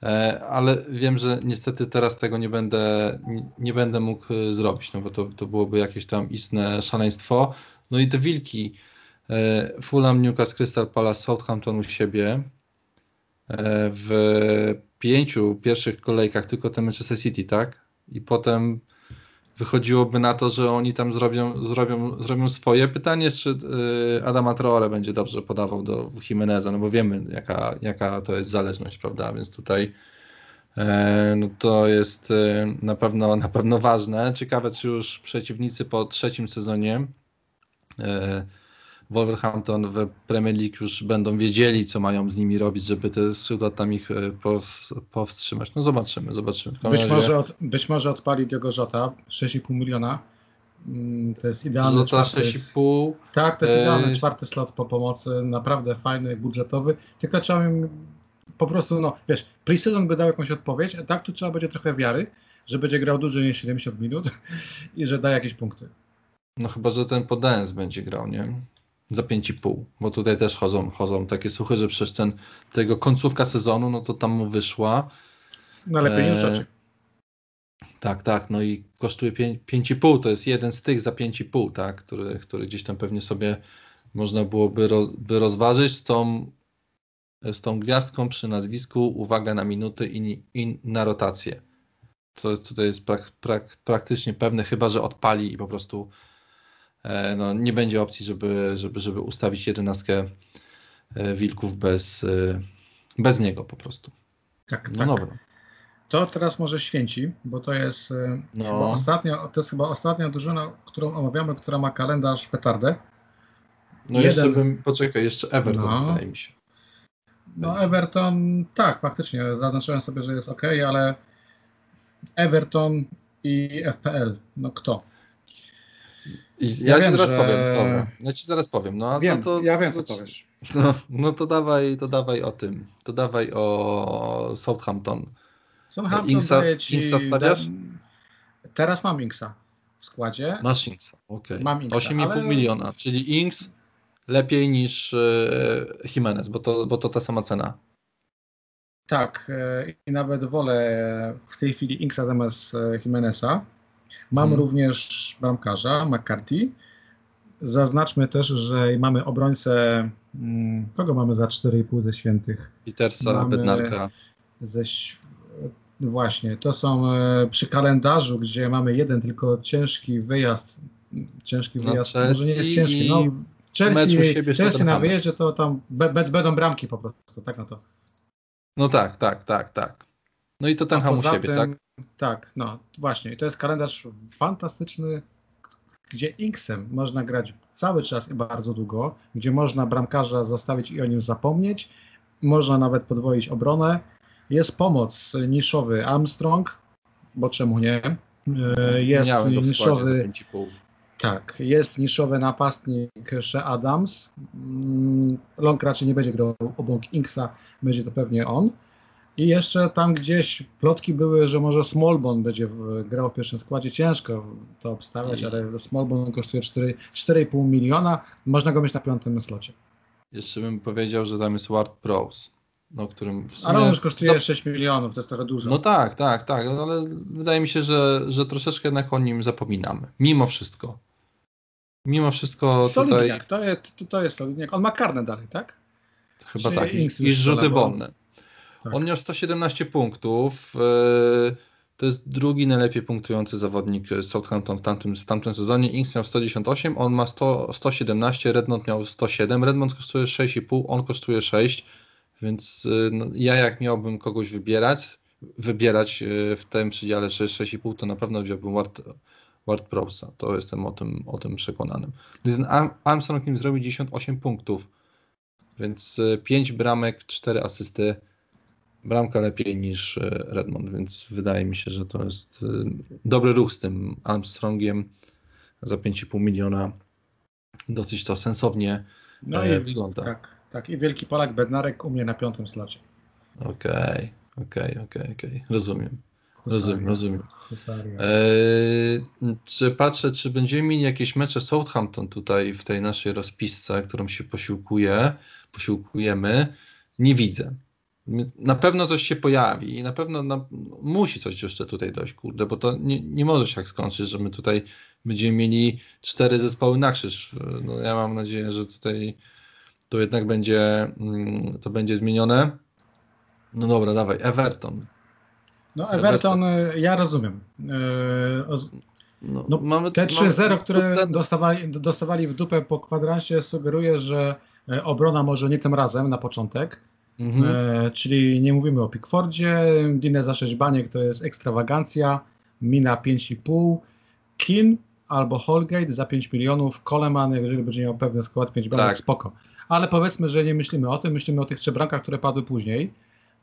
E, ale wiem, że niestety teraz tego nie będę, nie będę mógł y, zrobić, no bo to, to byłoby jakieś tam istne szaleństwo. No i te wilki, E, Fulham, Newcastle, Crystal Palace, Southampton u siebie. E, w pięciu pierwszych kolejkach tylko ten Manchester City, tak? I potem wychodziłoby na to, że oni tam zrobią, zrobią, zrobią swoje. Pytanie, czy e, Adama Traore będzie dobrze podawał do Jimeneza, no bo wiemy, jaka, jaka to jest zależność, prawda? Więc tutaj no to jest na pewno, na pewno ważne. Ciekawe, czy już przeciwnicy po trzecim sezonie Wolverhampton w Premier League już będą wiedzieli, co mają z nimi robić, żeby te skrzydła tam ich e, powstrzymać. No zobaczymy, zobaczymy. Być, razie... może od, być może odpali Diogo Żota 6,5 miliona. Mm, to jest idealny Żota 6,5. Tak, to jest idealny czwarty slot po pomocy, naprawdę fajny, budżetowy, tylko trzeba po prostu, no wiesz, preseason by dał jakąś odpowiedź, a tak tu trzeba będzie trochę wiary, że będzie grał dłużej niż 70 minut i że da jakieś punkty. No chyba, że ten Podens będzie grał, nie? Za 5,5, bo tutaj też chodzą, chodzą takie słuchy, że przecież ten, tego końcówka sezonu, no to tam mu wyszła. No lepiej niż rzeczy. Tak, tak, no i kosztuje 5,5, to jest jeden z tych za 5,5, tak, który, który gdzieś tam pewnie sobie można byłoby roz, by rozważyć z tą, z tą gwiazdką przy nazwisku, uwaga na minuty i, i na rotację. To jest, tutaj jest prak, prak, praktycznie pewne, chyba że odpali i po prostu E, no, nie będzie opcji, żeby, żeby, żeby ustawić jedenastkę e, wilków bez, e, bez niego po prostu. Tak, no tak. Dobra. To teraz może święci, bo to jest no. ostatnia, to jest chyba ostatnia drużyna, którą omawiamy, która ma kalendarz petardę. No Jeden... jeszcze bym, poczekaj, jeszcze Everton no. wydaje mi się. No Everton, tak, faktycznie, zaznaczyłem sobie, że jest ok, ale Everton i FPL, no kto? I ja, ja wiem, ci zaraz że... powiem. Dobra. Ja ci zaraz powiem. No, wiem, no to, ja wiem, co powiesz. No, no to dawaj, to dawaj o tym. To dawaj o Southampton. Southampton Inksa, ci... Inksa wstawiasz? Teraz mam Inksa w składzie. Masz Inksa, okej. Okay. 8,5 ale... miliona, czyli Inks lepiej niż e, Jimenez, bo to, bo to ta sama cena. Tak, e, i nawet wolę w tej chwili Inksa zamiast e, Jimeneza. Mam hmm. również bramkarza McCarthy. Zaznaczmy też, że mamy obrońcę. Hmm, kogo mamy za 4,5 ze świętych? Petersa, mamy Bednarka. Ze, właśnie, to są e, przy kalendarzu, gdzie mamy jeden tylko ciężki wyjazd. Ciężki no, wyjazd, może nie jest ciężki. No, Chelsea, Chelsea na wyjeździe to tam będą bramki po prostu, tak na to. No tak, tak, tak, tak. No i to ten u siebie, tym, tak? Tak, no właśnie. I to jest kalendarz fantastyczny, gdzie Inksem można grać cały czas i bardzo długo, gdzie można bramkarza zostawić i o nim zapomnieć, można nawet podwoić obronę. Jest pomoc niszowy Armstrong, bo czemu nie? E, jest niszowy. Tak, jest niszowy napastnik She Adams. Mm, Long raczej nie będzie grał obok Inksa, będzie to pewnie on. I jeszcze tam gdzieś plotki były, że może Smallbone będzie grał w pierwszym składzie. Ciężko to obstawiać, ale Smallbone kosztuje 4,5 miliona. Można go mieć na piątym slocie. Jeszcze bym powiedział, że tam jest Ward Pros. No, którym w sumie... Ale on już kosztuje za... 6 milionów, to jest trochę dużo. No tak, tak, tak, ale wydaje mi się, że, że troszeczkę jednak o nim zapominamy. Mimo wszystko. Mimo wszystko Solidniak, tutaj... to jest, to jest Solidniak. On ma karne dalej, tak? Chyba Czy tak, i, i rzuty wolne. Tak. On miał 117 punktów. E, to jest drugi najlepiej punktujący zawodnik Southampton w tamtym, w tamtym sezonie. Inks miał 198, on ma 100, 117, Redmond miał 107. Redmond kosztuje 6,5, on kosztuje 6. Więc e, no, ja jak miałbym kogoś wybierać, wybierać e, w tym przedziale 6-6,5, to na pewno wziąłbym Ward, Ward Prowsa. To jestem o tym, o tym przekonanym. Ten Armstrong nim zrobił 98 punktów, więc 5 bramek, 4 asysty bramka lepiej niż e, Redmond, więc wydaje mi się, że to jest e, dobry ruch z tym Armstrongiem za 5,5 miliona. Dosyć to sensownie no e, i, wygląda. Tak, tak. I wielki Polak Bednarek u mnie na piątym slocie. Okej, okej, okej, okej. Rozumiem. Rozumiem, rozumiem. Eee, czy patrzę, czy będziemy mieli jakieś mecze Southampton tutaj w tej naszej rozpisce, którą się posiłkuje, posiłkujemy? Nie widzę. Na pewno coś się pojawi i na pewno na, musi coś jeszcze tutaj dojść, kurde, bo to nie, nie może się tak skończyć, że my tutaj będziemy mieli cztery zespoły na krzyż. No, ja mam nadzieję, że tutaj to jednak będzie, mm, to będzie zmienione. No dobra, dawaj, Everton. No Everton, Everton. E, ja rozumiem. E, no, no, mamy, te 3-0, które dostawali, dostawali w dupę po kwadransie sugeruje, że e, obrona może nie tym razem na początek, Mhm. E, czyli nie mówimy o Pickfordzie, Dinę za 6 baniek to jest ekstrawagancja, Mina 5,5, Kin albo Holgate za 5 milionów, Coleman, jeżeli będzie miał pewny skład 5 baniek, tak. spoko. Ale powiedzmy, że nie myślimy o tym, myślimy o tych trzech bramkach, które padły później.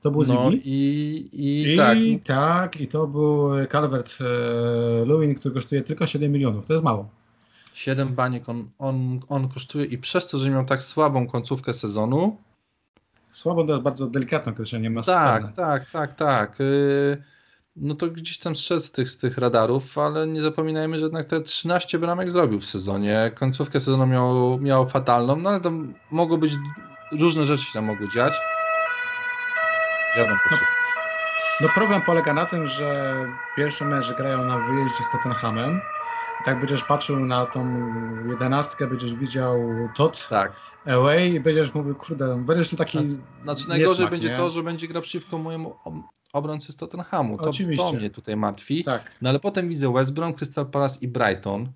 To był no i, i, I, tak. tak, i to był Calvert e, Lewin, który kosztuje tylko 7 milionów. To jest mało. 7 baniek on, on, on kosztuje i przez to, że miał tak słabą końcówkę sezonu, Słabo to jest bardzo delikatne określenie. Tak, tak, tak, tak. Y, no to gdzieś tam strzedł z tych, z tych radarów, ale nie zapominajmy, że jednak te 13 bramek zrobił w sezonie. Końcówkę sezonu miał, miał fatalną, no ale tam mogło być, różne rzeczy się tam mogły dziać. Jadą po no, no problem polega na tym, że pierwszy mecz grają na wyjeździe z Tottenhamem, tak będziesz patrzył na tą jedenastkę, będziesz widział tot tak. away i będziesz mówił, kurde, będziesz tu taki Znaczy najgorzej niesmak, będzie nie? to, że będzie grał przeciwko mojemu obrońcy z Tottenhamu. To, Oczywiście. to mnie tutaj martwi. Tak. No ale potem widzę West Brom, Crystal Palace i Brighton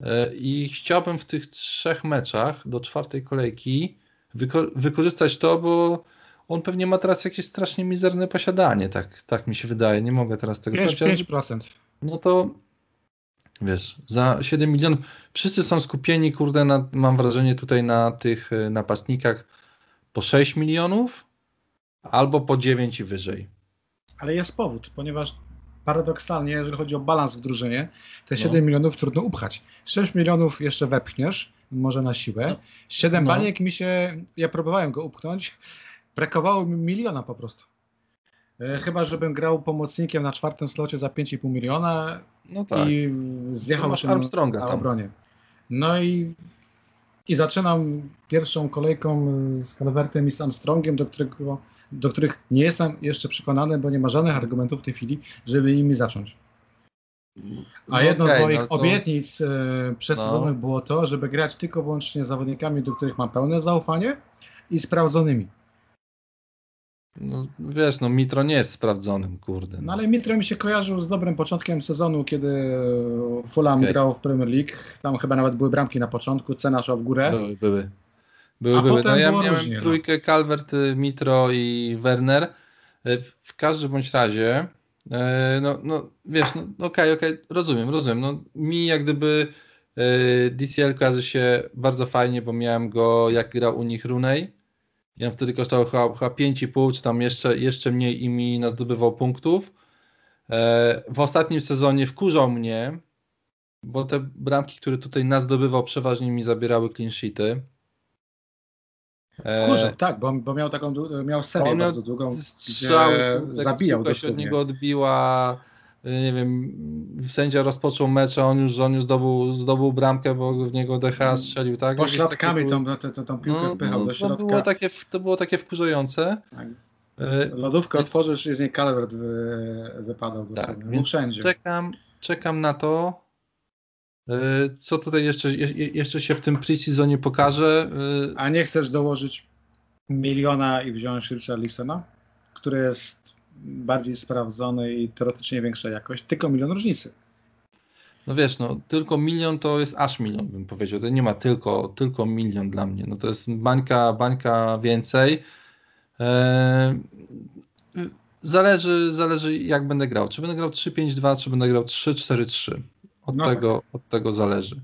e, i chciałbym w tych trzech meczach do czwartej kolejki wyko wykorzystać to, bo on pewnie ma teraz jakieś strasznie mizerne posiadanie, tak, tak mi się wydaje. Nie mogę teraz tego 5, 5%. No to Wiesz, za 7 milionów. Wszyscy są skupieni, kurde, na, mam wrażenie tutaj na tych e, napastnikach po 6 milionów albo po 9 i wyżej. Ale jest powód, ponieważ paradoksalnie, jeżeli chodzi o balans w drużynie, te 7 no. milionów trudno upchać. 6 milionów jeszcze wepchniesz, może na siłę. 7 no. baniek mi się, ja próbowałem go upchnąć, brakowało mi miliona po prostu. E, chyba, żebym grał pomocnikiem na czwartym slocie za 5,5 miliona no tak. i zjechał się Armstronga na, na obronie. No i, i zaczynam pierwszą kolejką z Calvertem i z Armstrongiem, do, którego, do których nie jestem jeszcze przekonany, bo nie ma żadnych argumentów w tej chwili, żeby nimi zacząć. A no jedną okay, z moich no to... obietnic e, no. było to, żeby grać tylko wyłącznie z zawodnikami, do których mam pełne zaufanie i sprawdzonymi. No, wiesz, no Mitro nie jest sprawdzonym, kurde. No. no ale Mitro mi się kojarzył z dobrym początkiem sezonu, kiedy Fulham okay. grał w Premier League. Tam chyba nawet były bramki na początku, cena szła w górę. Były, były. Były, A były. No, ja miałem różnie, no. trójkę no. Calvert, Mitro i Werner. W każdym bądź razie E, no, no wiesz, no okej, okay, okej, okay, rozumiem, rozumiem. No, mi jak gdyby DCL kojarzy się bardzo fajnie, bo miałem go jak grał u nich Runej. Ja wtedy kosztował chyba, chyba 5,5, czy tam jeszcze, jeszcze mniej i mi nazdobywał punktów. E, w ostatnim sezonie wkurzał mnie, bo te bramki, które tutaj nas zdobywał, przeważnie mi zabierały clean sheety. Wkurzał, tak, bo, bo miał taką, miał serię miał bardzo długą, strzał, gdzie zabijał piłka się od niego odbiła, nie wiem, sędzia rozpoczął mecz, a on już, on już zdobył, zdobył bramkę, bo w niego DH strzelił, tak? Pośladkami tą, tą, tą, piłkę no, wpychał no, do środka. To było takie, to było takie wkurzające. Tak. Lodówkę Więc... otworzysz i z niej Calvert wypadał. Tak, wszędzie. Czekam, czekam na to, E, co tutaj jeszcze, jeszcze się w tym pre-seasonie pokaże? A nie chcesz dołożyć miliona i wziąć Richarlisona, który jest bardziej sprawdzony i teoretycznie większa jakość, tylko milion różnicy. No wiesz, no tylko milion to jest aż milion, bym powiedział. To nie ma tylko, tylko milion dla mnie. No to jest bańka, bańka więcej. Eee, zależy, zależy jak będę grał. Czy będę grał 3-5-2, czy będę grał 3-4-3. Od, no tego, tak. od tego zależy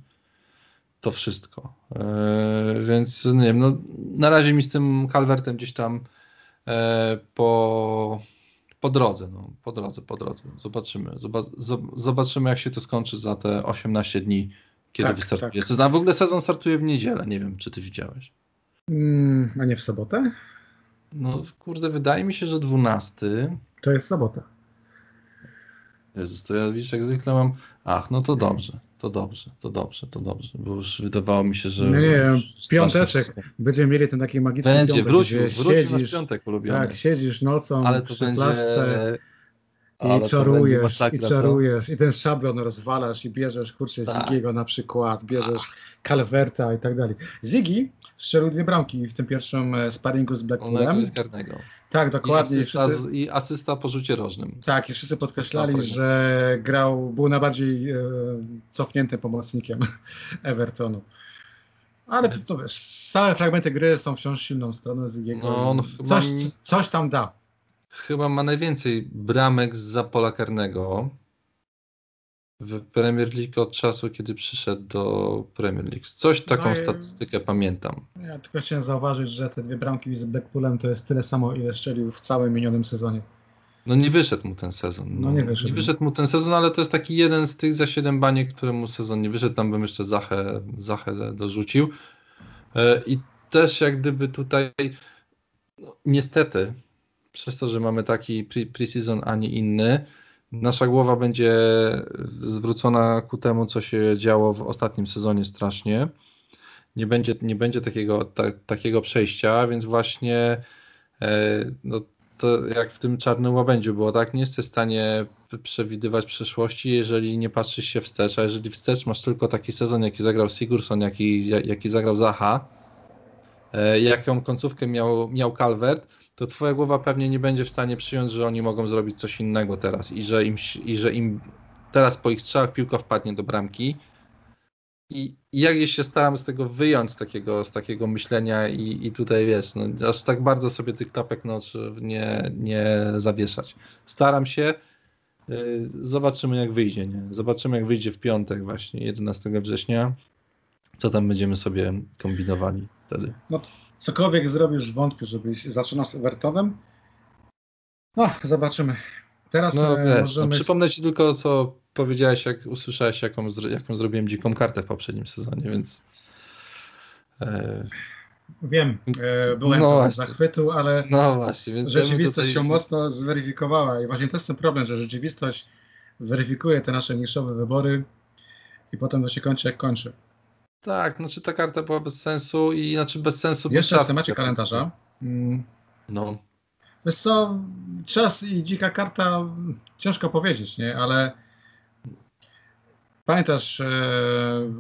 to wszystko. E, więc nie wiem, no, na razie mi z tym Calvertem gdzieś tam e, po, po drodze, no, po drodze, po drodze. Zobaczymy. zobaczymy, jak się to skończy za te 18 dni, kiedy tak, wystartuje tak. w ogóle sezon startuje w niedzielę, nie wiem, czy ty widziałeś. Mm, a nie w sobotę? No kurde, wydaje mi się, że 12. To jest sobota. Jezus, to ja widzisz, jak zwykle mam. Ach, no to dobrze, to dobrze, to dobrze, to dobrze. Bo już wydawało mi się, że. Nie, nie, piąteczek. Będziemy mieli ten taki magiczny będzie, piątek, wrócił, wrócił siedzisz, piątek ulubiony. Tak, siedzisz nocą Ale to przy będzie... i czarujesz, i czarujesz, co? i ten szablon rozwalasz i bierzesz, kurczę, tak. Zigiego na przykład, bierzesz Calverta i tak dalej. Ziggy strzelił dwie bramki w tym pierwszym e, sparingu z Blackpoolem. Z. Tak, dokładnie. I asysta, wszyscy, I asysta po rzucie rożnym. Tak, i wszyscy podkreślali, że grał, był najbardziej e, cofniętym pomocnikiem Evertonu. Ale Więc... to wiesz, stałe fragmenty gry są wciąż silną stroną Zigiego. No, no, coś, coś tam da chyba ma najwięcej bramek z pola karnego w Premier League od czasu, kiedy przyszedł do Premier League. Coś taką no statystykę pamiętam. Ja tylko chciałem zauważyć, że te dwie bramki z Blackpoolem to jest tyle samo, ile strzelił w całym minionym sezonie. No nie wyszedł mu ten sezon. No, no nie, wyszedł. nie wyszedł mu ten sezon, ale to jest taki jeden z tych za siedem baniek, któremu sezon nie wyszedł. Tam bym jeszcze Zachę, Zachę dorzucił. E, I też jak gdyby tutaj no, niestety przez to, że mamy taki pre-season, a nie inny, nasza głowa będzie zwrócona ku temu, co się działo w ostatnim sezonie strasznie. Nie będzie, nie będzie takiego, ta, takiego przejścia, więc właśnie e, no, to jak w tym czarnym łabędziu było, tak? Nie jesteś w stanie przewidywać przyszłości, jeżeli nie patrzysz się wstecz, a jeżeli wstecz masz tylko taki sezon, jaki zagrał Sigurdsson, jaki, jaki zagrał Zaha, e, jaką końcówkę miał, miał Calvert, to twoja głowa pewnie nie będzie w stanie przyjąć, że oni mogą zrobić coś innego teraz i że im, i że im teraz po ich strzałach piłka wpadnie do bramki. I, i ja się staram z tego wyjąć, z takiego, z takiego myślenia i, i tutaj wiesz, no, aż tak bardzo sobie tych klapek no, nie, nie zawieszać. Staram się, yy, zobaczymy jak wyjdzie, nie? Zobaczymy jak wyjdzie w piątek właśnie, 11 września, co tam będziemy sobie kombinowali wtedy. No cokolwiek zrobisz, wątpię, żebyś zaczynał z Evertonem. No, zobaczymy. Teraz no, e, wiesz, no, możemy... no, przypomnę Ci tylko, co powiedziałeś, jak usłyszałeś, jaką, jaką zrobiłem dziką kartę w poprzednim sezonie, więc... E... Wiem, e, byłem no zachwytu, ale no właśnie, więc rzeczywistość tutaj... się mocno zweryfikowała i właśnie to jest ten problem, że rzeczywistość weryfikuje te nasze niszowe wybory i potem to się kończy jak kończy. Tak, znaczy ta karta była bez sensu i znaczy bez sensu. Jeszcze w temacie kalendarza. Mm. No. Wiesz co, czas i dzika karta, ciężko powiedzieć, nie? Ale pamiętasz, e,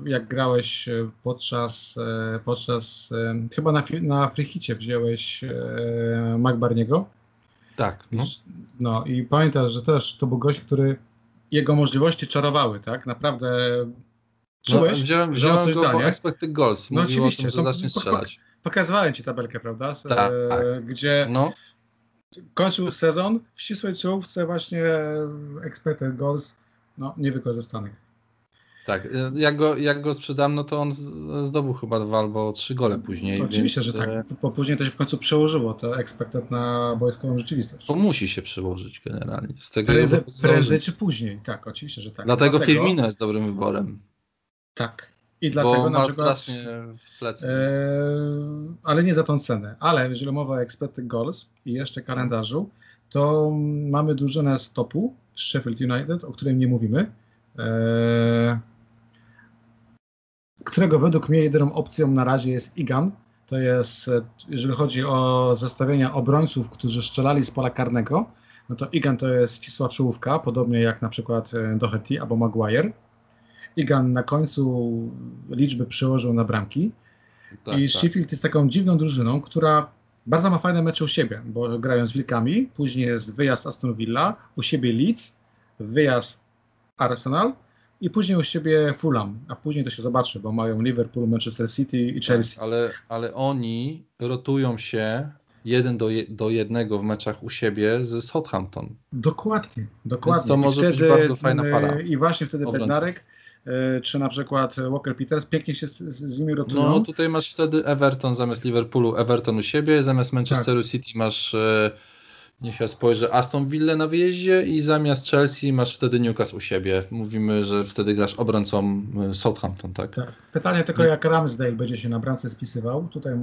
jak grałeś podczas, e, podczas e, chyba na, na Frichicie wziąłeś Magbarniego? Tak. No. no i pamiętasz, że też to był gość, który jego możliwości czarowały, tak? Naprawdę Czułeś? No, wziąłem, wziąłem go po expected goals. No oczywiście. Tym, że zacznie strzelać. Pokazywałem ci tabelkę, prawda? Tak, e, tak. Gdzie no. kończył sezon w ścisłej czołówce właśnie expected goals no, niewykorzystanych. Tak, jak go, jak go sprzedam, no to on zdobył chyba dwa albo trzy gole później. Oczywiście, więc... że tak, bo później to się w końcu przełożyło, to expected na wojskową rzeczywistość. To musi się przełożyć generalnie. Z tego prędzej, prędzej czy później, tak, oczywiście, że tak. Dlatego, dlatego Firmino jest dobrym wyborem. Tak. I dlatego Bo na przykład, strasznie w plecy. E, ale nie za tą cenę. Ale jeżeli mowa o expected goals i jeszcze kalendarzu, to mamy drużynę stopu Sheffield United, o którym nie mówimy. E, którego według mnie jedyną opcją na razie jest Igan. To jest, jeżeli chodzi o zestawienia obrońców, którzy strzelali z pola karnego, no to Igan to jest ścisła czołówka, podobnie jak na przykład e, Doherty albo Maguire. Igan na końcu liczby przełożył na bramki. Tak, I tak. Sheffield jest taką dziwną drużyną, która bardzo ma fajne mecze u siebie, bo grają z Wilkami, później jest wyjazd Aston Villa, u siebie Leeds, wyjazd Arsenal, i później u siebie Fulham, a później to się zobaczy, bo mają Liverpool, Manchester City i tak, Chelsea. Tak, ale, ale oni rotują się jeden do, je, do jednego w meczach u siebie z Southampton. Dokładnie, dokładnie. Więc to może wtedy, być bardzo fajna para. I właśnie wtedy Bednarek e, czy na przykład Walker Peters pięknie się z, z, nimi rotują. No tutaj masz wtedy Everton zamiast Liverpoolu, Everton u siebie, zamiast Manchesteru tak. City masz e, Niech ja spojrzę. Aston Villa na wyjeździe i zamiast Chelsea masz wtedy Newcastle u siebie. Mówimy, że wtedy grasz obrońcą y, Southampton, tak? tak. Pytanie tylko, jak Ramsdale będzie się na bramce spisywał. Tutaj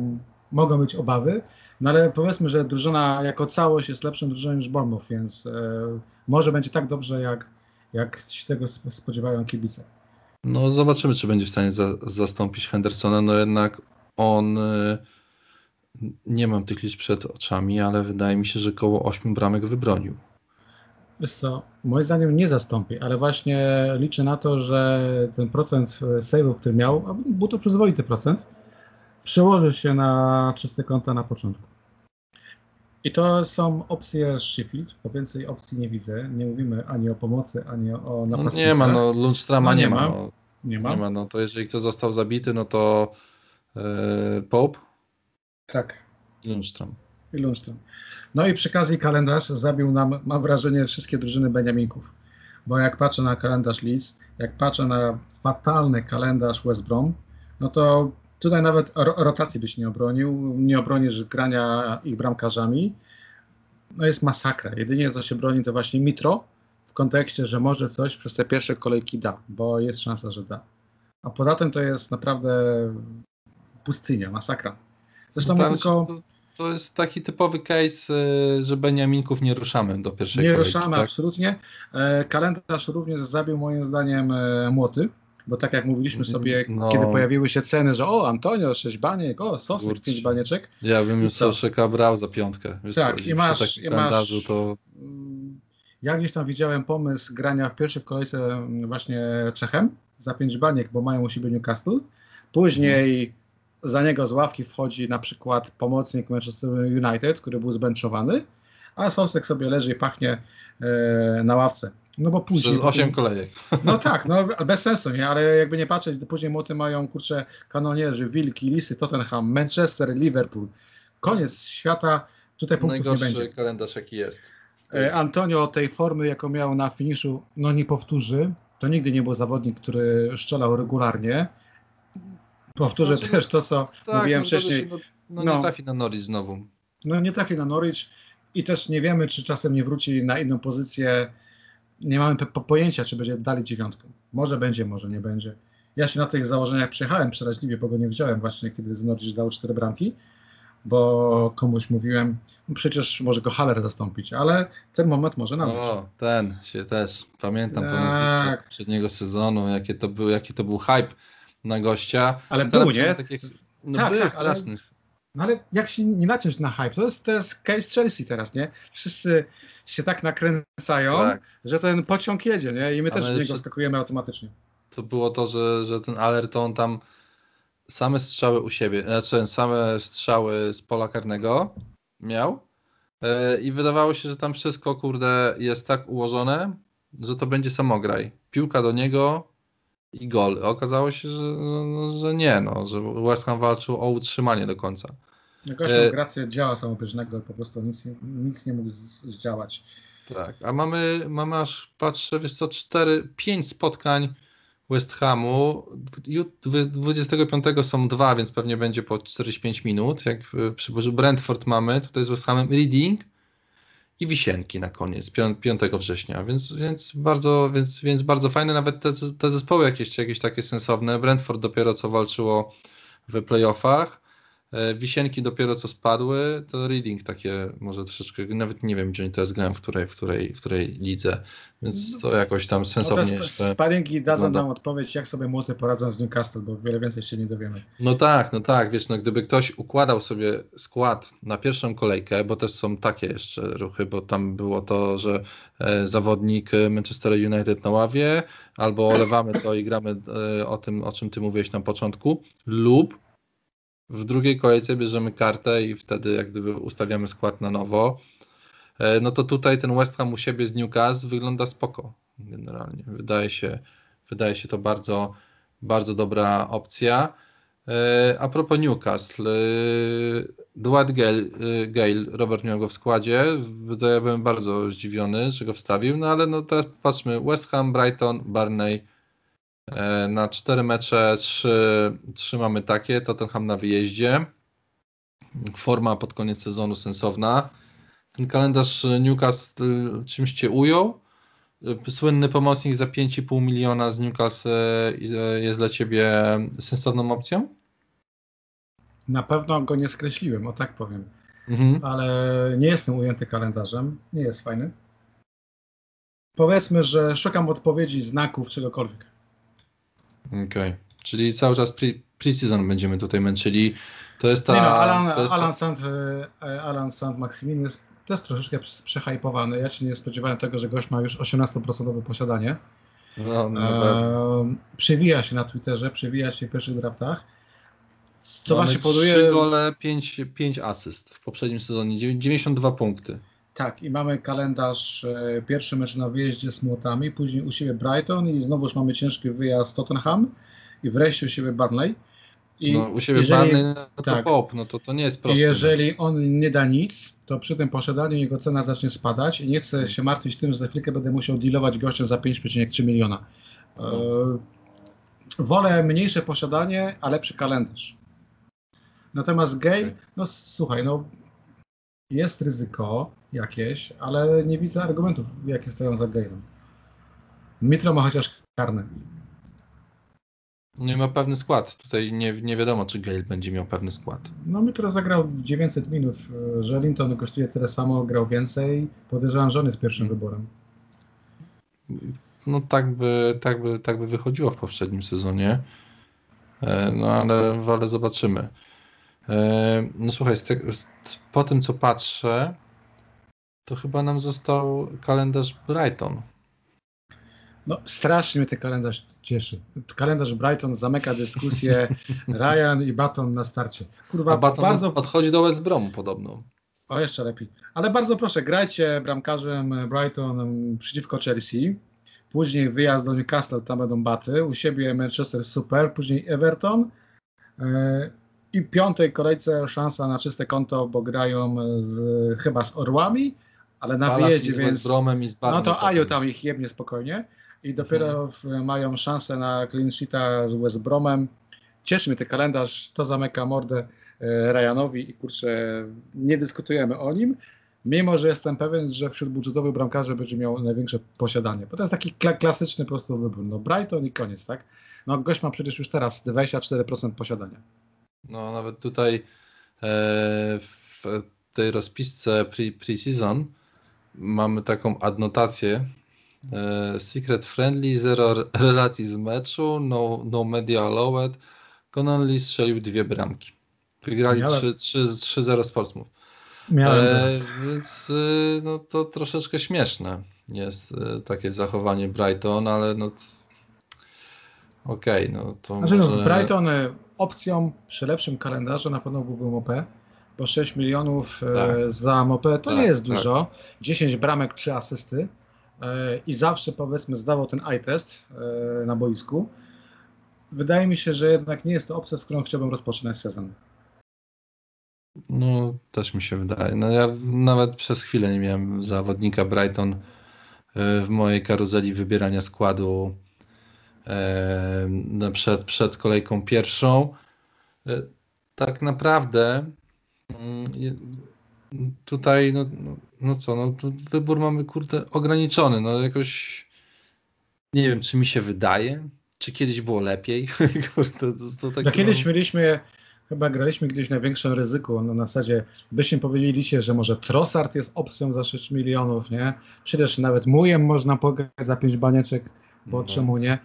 mogą być obawy, no ale powiedzmy, że drużyna jako całość jest lepszą drużyną niż Bournemouth, więc e, może będzie tak dobrze, jak, jak się tego spodziewają kibice. No zobaczymy, czy będzie w stanie za, zastąpić Hendersona. No jednak on... Y, nie mam tych liczb przed oczami, ale wydaje mi się, że około 8 bramek wybronił. Wiesz co, moim zdaniem nie zastąpi, ale właśnie liczę na to, że ten procent save'ów, który miał, a był to przyzwoity procent, przełoży się na czyste konta na początku. I to są opcje Sheffield, bo więcej opcji nie widzę. Nie mówimy ani o pomocy, ani o napastnikach. No nie ma, no Lundstrama no nie, nie, ma. No, nie ma. Nie ma, no to jeżeli ktoś został zabity, no to yy, Pope tak. I Lundström. I. No i przy okazji kalendarz zabił nam, mam wrażenie, wszystkie drużyny Beniaminków. Bo jak patrzę na kalendarz Leeds, jak patrzę na fatalny kalendarz West Brom, no to tutaj nawet rotacji byś nie obronił, nie obronisz grania ich bramkarzami. No jest masakra. Jedynie co się broni to właśnie Mitro w kontekście, że może coś przez te pierwsze kolejki da, bo jest szansa, że da. A poza tym to jest naprawdę pustynia, masakra. Zresztą no tylko... To, to, jest taki typowy case, y, że Beniaminków nie ruszamy do pierwszej Nie kolejki, ruszamy, tak? absolutnie. E, kalendarz również zabił moim zdaniem e, młoty, bo tak jak mówiliśmy mm, sobie, no. kiedy pojawiły się ceny, że o, Antonio, 6 baniek, o, Sosek, 5 banieczek. Ja bym już Soszyka brał za piątkę. Wiesz tak, co, i masz, i masz to... Ja gdzieś tam widziałem pomysł grania w pierwszej kolejce mm, właśnie Czechem za 5 baniek, bo mają u siebie Newcastle. Później hmm za niego z ławki wchodzi na przykład pomocnik Manchester United, który był zbenczowany, a Sosek sobie leży i pachnie e, na ławce. No bo później... Przez 8 kolejek. No tak, no bez sensu, nie? Ale jakby nie patrzeć, później moty mają, kurczę, kanonierzy, Wilki, Lisy, Tottenham, Manchester, Liverpool. Koniec świata, tutaj punktów Najgorszy nie będzie. kalendarz jaki jest. E, Antonio tej formy, jaką miał na finiszu, no nie powtórzy. To nigdy nie był zawodnik, który strzelał regularnie. Powtórzę znaczy, też to, co tak, mówiłem no, wcześniej. No, no, no, nie trafi na Norwich znowu. No nie trafi na Norwich i też nie wiemy, czy czasem nie wróci na inną pozycję. Nie mamy po pojęcia, czy będzie dalej dziewiątką. Może będzie, może nie będzie. Ja się na tych założeniach przyjechałem przeraźliwie, bo go nie wziąłem właśnie, kiedy z Norwich dał cztery bramki, bo komuś mówiłem, no przecież może go Haller zastąpić, ale ten moment może nawet. O, ten się też, pamiętam tak. to nazwisko z poprzedniego sezonu, jakie to był, jaki to był hype na gościa. Ale był, nie? Takich, no tak, był tak, straszny. No ale jak się nie naciąć na hype? To jest, to jest case Chelsea teraz, nie? Wszyscy się tak nakręcają, tak. że ten pociąg jedzie, nie? I my też w niego skakujemy automatycznie. To było to, że, że ten Alerton tam same strzały u siebie, znaczy same strzały z pola karnego miał yy, i wydawało się, że tam wszystko, kurde, jest tak ułożone, że to będzie samograj. Piłka do niego, i gol. Okazało się, że, no, że nie, no, że West Ham walczył o utrzymanie do końca. Gościu e... grację działa samobieżnego, po prostu nic, nic nie mógł zdziałać. Tak, a mamy, mamy aż, patrzę, wiesz co, 4, 5 spotkań West Hamu. 25 są dwa, więc pewnie będzie po 45 minut. Jak przy Brentford mamy, tutaj z West Hamem Reading i Wisienki na koniec, 5 września, więc, więc, bardzo, więc, więc bardzo fajne, nawet te, te zespoły jakieś, jakieś takie sensowne. Brentford dopiero co walczyło w playoffach, wisienki dopiero co spadły, to Reading takie może troszeczkę, nawet nie wiem, gdzie oni teraz grają, w której, w której, w której lidze, więc to jakoś tam sensownie no Sparingi dadzą nam odpowiedź, jak sobie młody poradzą z Newcastle, bo wiele więcej się nie dowiemy. No tak, no tak, wiesz, no gdyby ktoś układał sobie skład na pierwszą kolejkę, bo też są takie jeszcze ruchy, bo tam było to, że e, zawodnik Manchester United na ławie, albo olewamy to i gramy e, o tym, o czym ty mówiłeś na początku, lub w drugiej kolejce bierzemy kartę i wtedy jak gdyby ustawiamy skład na nowo. E, no to tutaj ten West Ham u siebie z Newcastle wygląda spoko generalnie. Wydaje się, wydaje się to bardzo, bardzo dobra opcja. E, a propos Newcastle, e, Dwight Gale, Gale, Robert miał go w składzie, ja byłem bardzo zdziwiony, że go wstawił, no ale no teraz patrzmy, West Ham, Brighton, Barney, na cztery mecze trzy, trzy mamy takie, Tottenham na wyjeździe. Forma pod koniec sezonu sensowna. Ten kalendarz Newcastle czymś cię ujął? Słynny pomocnik za 5,5 miliona z Newcastle jest dla ciebie sensowną opcją? Na pewno go nie skreśliłem, o tak powiem. Mhm. Ale nie jestem ujęty kalendarzem. Nie jest fajny. Powiedzmy, że szukam odpowiedzi, znaków, czegokolwiek. Okej, okay. czyli cały czas pre, pre-season będziemy tutaj męczyli. To jest ta... Nie no, Alan, to jest Alan, ta... Sand, e, Alan Sand Maximin jest też troszeczkę przehajpowany. Ja się nie spodziewałem tego, że gość ma już 18% posiadanie. No, no e, przewija się na Twitterze, przewija się w pierwszych draftach. Co właśnie powoduje... 3 gole, 5, 5 asyst w poprzednim sezonie, 92 punkty. Tak, i mamy kalendarz, e, pierwszy mecz na wyjeździe z Młotami, później u siebie Brighton i znowuż mamy ciężki wyjazd Tottenham i wreszcie u siebie Barnley. I no, u siebie jeżeli, Barney no to tak, pop, no to, to nie jest proste. Jeżeli on nie da nic, to przy tym posiadaniu jego cena zacznie spadać i nie chcę się martwić tym, że za chwilkę będę musiał dealować gościem za 5,3 miliona. E, wolę mniejsze posiadanie, a lepszy kalendarz. Natomiast Gay, no słuchaj, no jest ryzyko jakieś, ale nie widzę argumentów, jakie stoją za Gale'em. Mitro ma chociaż karne. Nie ma pewny skład. Tutaj nie, nie wiadomo, czy Gale będzie miał pewny skład. No Mitro zagrał 900 minut. Że Linton kosztuje tyle samo, grał więcej. Podejrzewam, że on jest pierwszym hmm. wyborem. No tak by, tak, by, tak by wychodziło w poprzednim sezonie. E, no ale, ale zobaczymy. E, no słuchaj, te, po tym co patrzę, to chyba nam został kalendarz Brighton. No strasznie mnie ten kalendarz cieszy. Kalendarz Brighton zamyka dyskusję Ryan i Baton na starcie. Kurwa, A Baton bardzo... odchodzi do West Bromu podobno. O, jeszcze lepiej. Ale bardzo proszę, grajcie bramkarzem Brighton przeciwko Chelsea. Później wyjazd do Newcastle, tam będą baty. U siebie Manchester super. Później Everton. E, i piątej kolejce szansa na czyste konto, bo grają z, chyba z Orłami, ale na wyjeździe, z więc i z no to Aju tam ich jebnie spokojnie i dopiero mhm. w, mają szansę na clean sheeta z West Bromem. Cieszy mnie ten kalendarz, to zamyka mordę e, Ryanowi i kurczę, nie dyskutujemy o nim, mimo że jestem pewien, że wśród budżetowych bramkarzy będzie miał największe posiadanie, bo to jest taki kla klasyczny po prostu wybór, no Brighton i koniec, tak? No gość ma przecież już teraz 24% posiadania. No nawet tutaj e, w tej rozpisce pre-season mamy taką adnotację e, secret friendly, zero relacji z meczu, no, no media allowed. Connolly strzelił dwie bramki. Wygrali 3-0 z Portsmouth. E, więc e, no, to troszeczkę śmieszne jest e, takie zachowanie Brighton, ale no okej, okay, no to znaczy, może... no, Brighton opcją przy lepszym kalendarzu na pewno byłby MOP, bo 6 milionów e, tak. za MOP to tak, nie jest tak. dużo. 10 bramek, 3 asysty e, i zawsze powiedzmy zdawał ten eye test e, na boisku. Wydaje mi się, że jednak nie jest to opcja, z którą chciałbym rozpoczynać sezon. No, też mi się wydaje. No ja nawet przez chwilę nie miałem zawodnika Brighton w mojej karuzeli wybierania składu przed, przed kolejką pierwszą. Tak naprawdę tutaj, no, no, no co, no wybór mamy kurde ograniczony. No jakoś nie wiem, czy mi się wydaje, czy kiedyś było lepiej. kurde, to, to takie, no kiedyś mieliśmy Chyba graliśmy gdzieś na większym ryzyku. No, na zasadzie byście powiedzieliście, że może Trossard jest opcją za 6 milionów, nie? Przecież nawet mujem można pograć za 5 banieczek, bo no. czemu nie?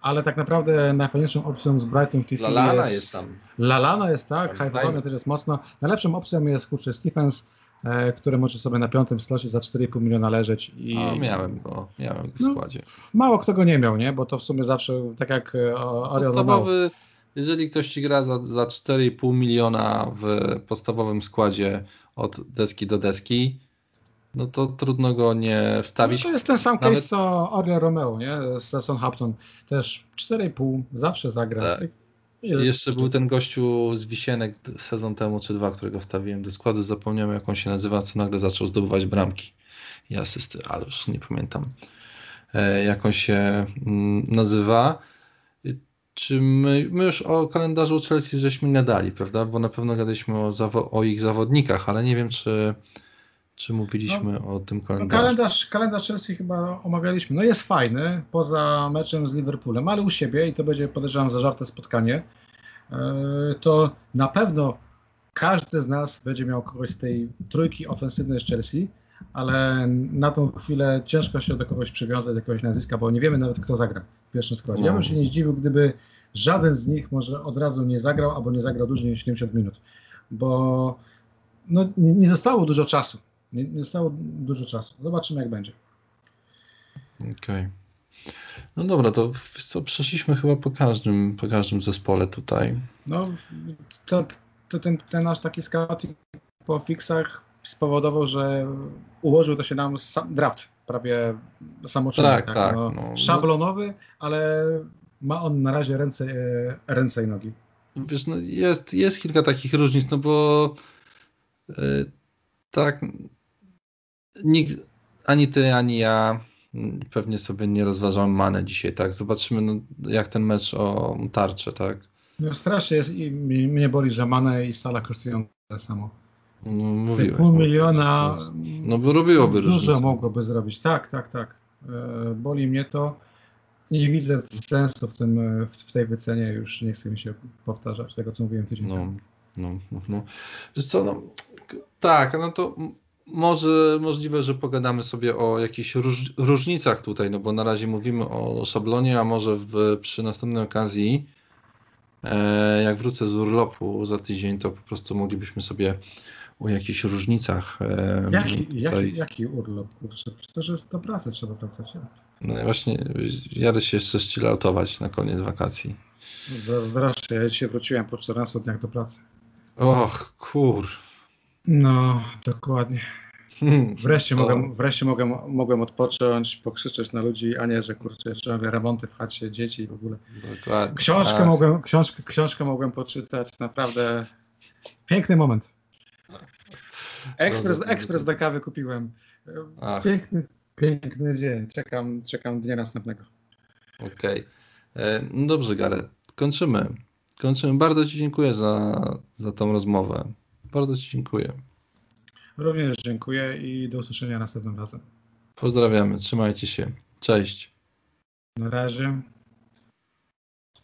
Ale tak naprawdę najfajniejszą opcją z Brighton w tej chwili Lalana jest... jest tam. Lalana jest, tak. Hype'owanie też jest mocno. Najlepszą opcją jest, kurczę, Stephens, e, który może sobie na piątym slocie za 4,5 miliona leżeć. I... O, miałem go, miałem go w no, składzie. Mało kto go nie miał, nie? Bo to w sumie zawsze, tak jak e, Oriol Podstawowy jeżeli ktoś ci gra za, za 4,5 miliona w podstawowym składzie od deski do deski, no to trudno go nie wstawić. No to jest ten sam Nawet... case co Oriol Romeo, nie? Z Southampton. Też 4,5 zawsze zagra. Tak. I jeszcze był ten gościu z Wisienek sezon temu czy dwa, którego wstawiłem do składu. Zapomniałem jak on się nazywa, co nagle zaczął zdobywać bramki i asysty, ale już nie pamiętam e, jak on się mm, nazywa czy my, my już o kalendarzu Chelsea żeśmy nie dali, prawda? Bo na pewno gadaliśmy o, o ich zawodnikach, ale nie wiem, czy, czy mówiliśmy no, o tym no kalendarzu. No kalendarz, kalendarz Chelsea chyba omawialiśmy. No jest fajny, poza meczem z Liverpoolem, ale u siebie i to będzie podejrzewam zażarte spotkanie. E, to na pewno każdy z nas będzie miał kogoś z tej trójki ofensywnej z Chelsea, ale na tą chwilę ciężko się do kogoś przywiązać, do jakiegoś nazwiska, bo nie wiemy nawet kto zagra w pierwszym składzie. Ja bym no. się nie zdziwił, gdyby żaden z nich może od razu nie zagrał, albo nie zagrał dłużej niż 70 minut, bo no, nie zostało dużo czasu. Nie, nie zostało dużo czasu. Zobaczymy jak będzie. Okej. Okay. No dobra, to co, przeszliśmy chyba po każdym, po każdym zespole tutaj. No, to, to ten, ten nasz taki scouting po fixach spowodował, że ułożył to się nam draft prawie samoczynny. Tak, tak. tak no, no, szablonowy, ale ma on na razie ręce, e, ręce i nogi. Wiesz, no jest, jest kilka takich różnic, no bo yy, tak nikt, ani ty, ani ja pewnie sobie nie rozważam manę dzisiaj, tak? Zobaczymy, no, jak ten mecz o tarczę, tak? No strasznie jest i mnie boli, że manę i sala kosztują tyle samo. No, mówiłeś. Pół miliona. Jest, no bo robiłoby Dużo różnicę. mogłoby zrobić. Tak, tak, tak. E, boli mnie to. Nie widzę sensu w, tym, w, w tej wycenie. Już nie chcę mi się powtarzać tego, co mówiłem tydzień no, temu. No, no, no. Wiesz co, no, tak, no to może możliwe, że pogadamy sobie o jakichś róż, różnicach tutaj, no bo na razie mówimy o szablonie, a może w, przy następnej okazji, e, jak wrócę z urlopu za tydzień, to po prostu moglibyśmy sobie o jakichś różnicach. Jaki, jaki, jaki urlop? Kurczę, przecież jest do pracy trzeba wracać. No właśnie, jadę się jeszcze chilloutować na koniec wakacji. Zazdroszczę, ja dzisiaj wróciłem po 14 dniach do pracy. Och, kur. No, dokładnie. Hmm, wreszcie, to... mogłem, wreszcie mogłem, mogłem odpocząć, pokrzyczeć na ludzi, a nie, że kurczę, jeszcze remonty w chacie, dzieci i w ogóle. Dokładnie. Książkę, mogłem, książkę, książkę mogłem poczytać, naprawdę piękny moment. Ekspres, ekspres do kawy kupiłem. Piękny, piękny dzień. Czekam, czekam dnia następnego. Okej. Okay. E, no dobrze, Gareth. Kończymy. Kończymy. Bardzo Ci dziękuję za, za tą rozmowę. Bardzo Ci dziękuję. Również dziękuję i do usłyszenia następnym razem. Pozdrawiamy. Trzymajcie się. Cześć. Na razie.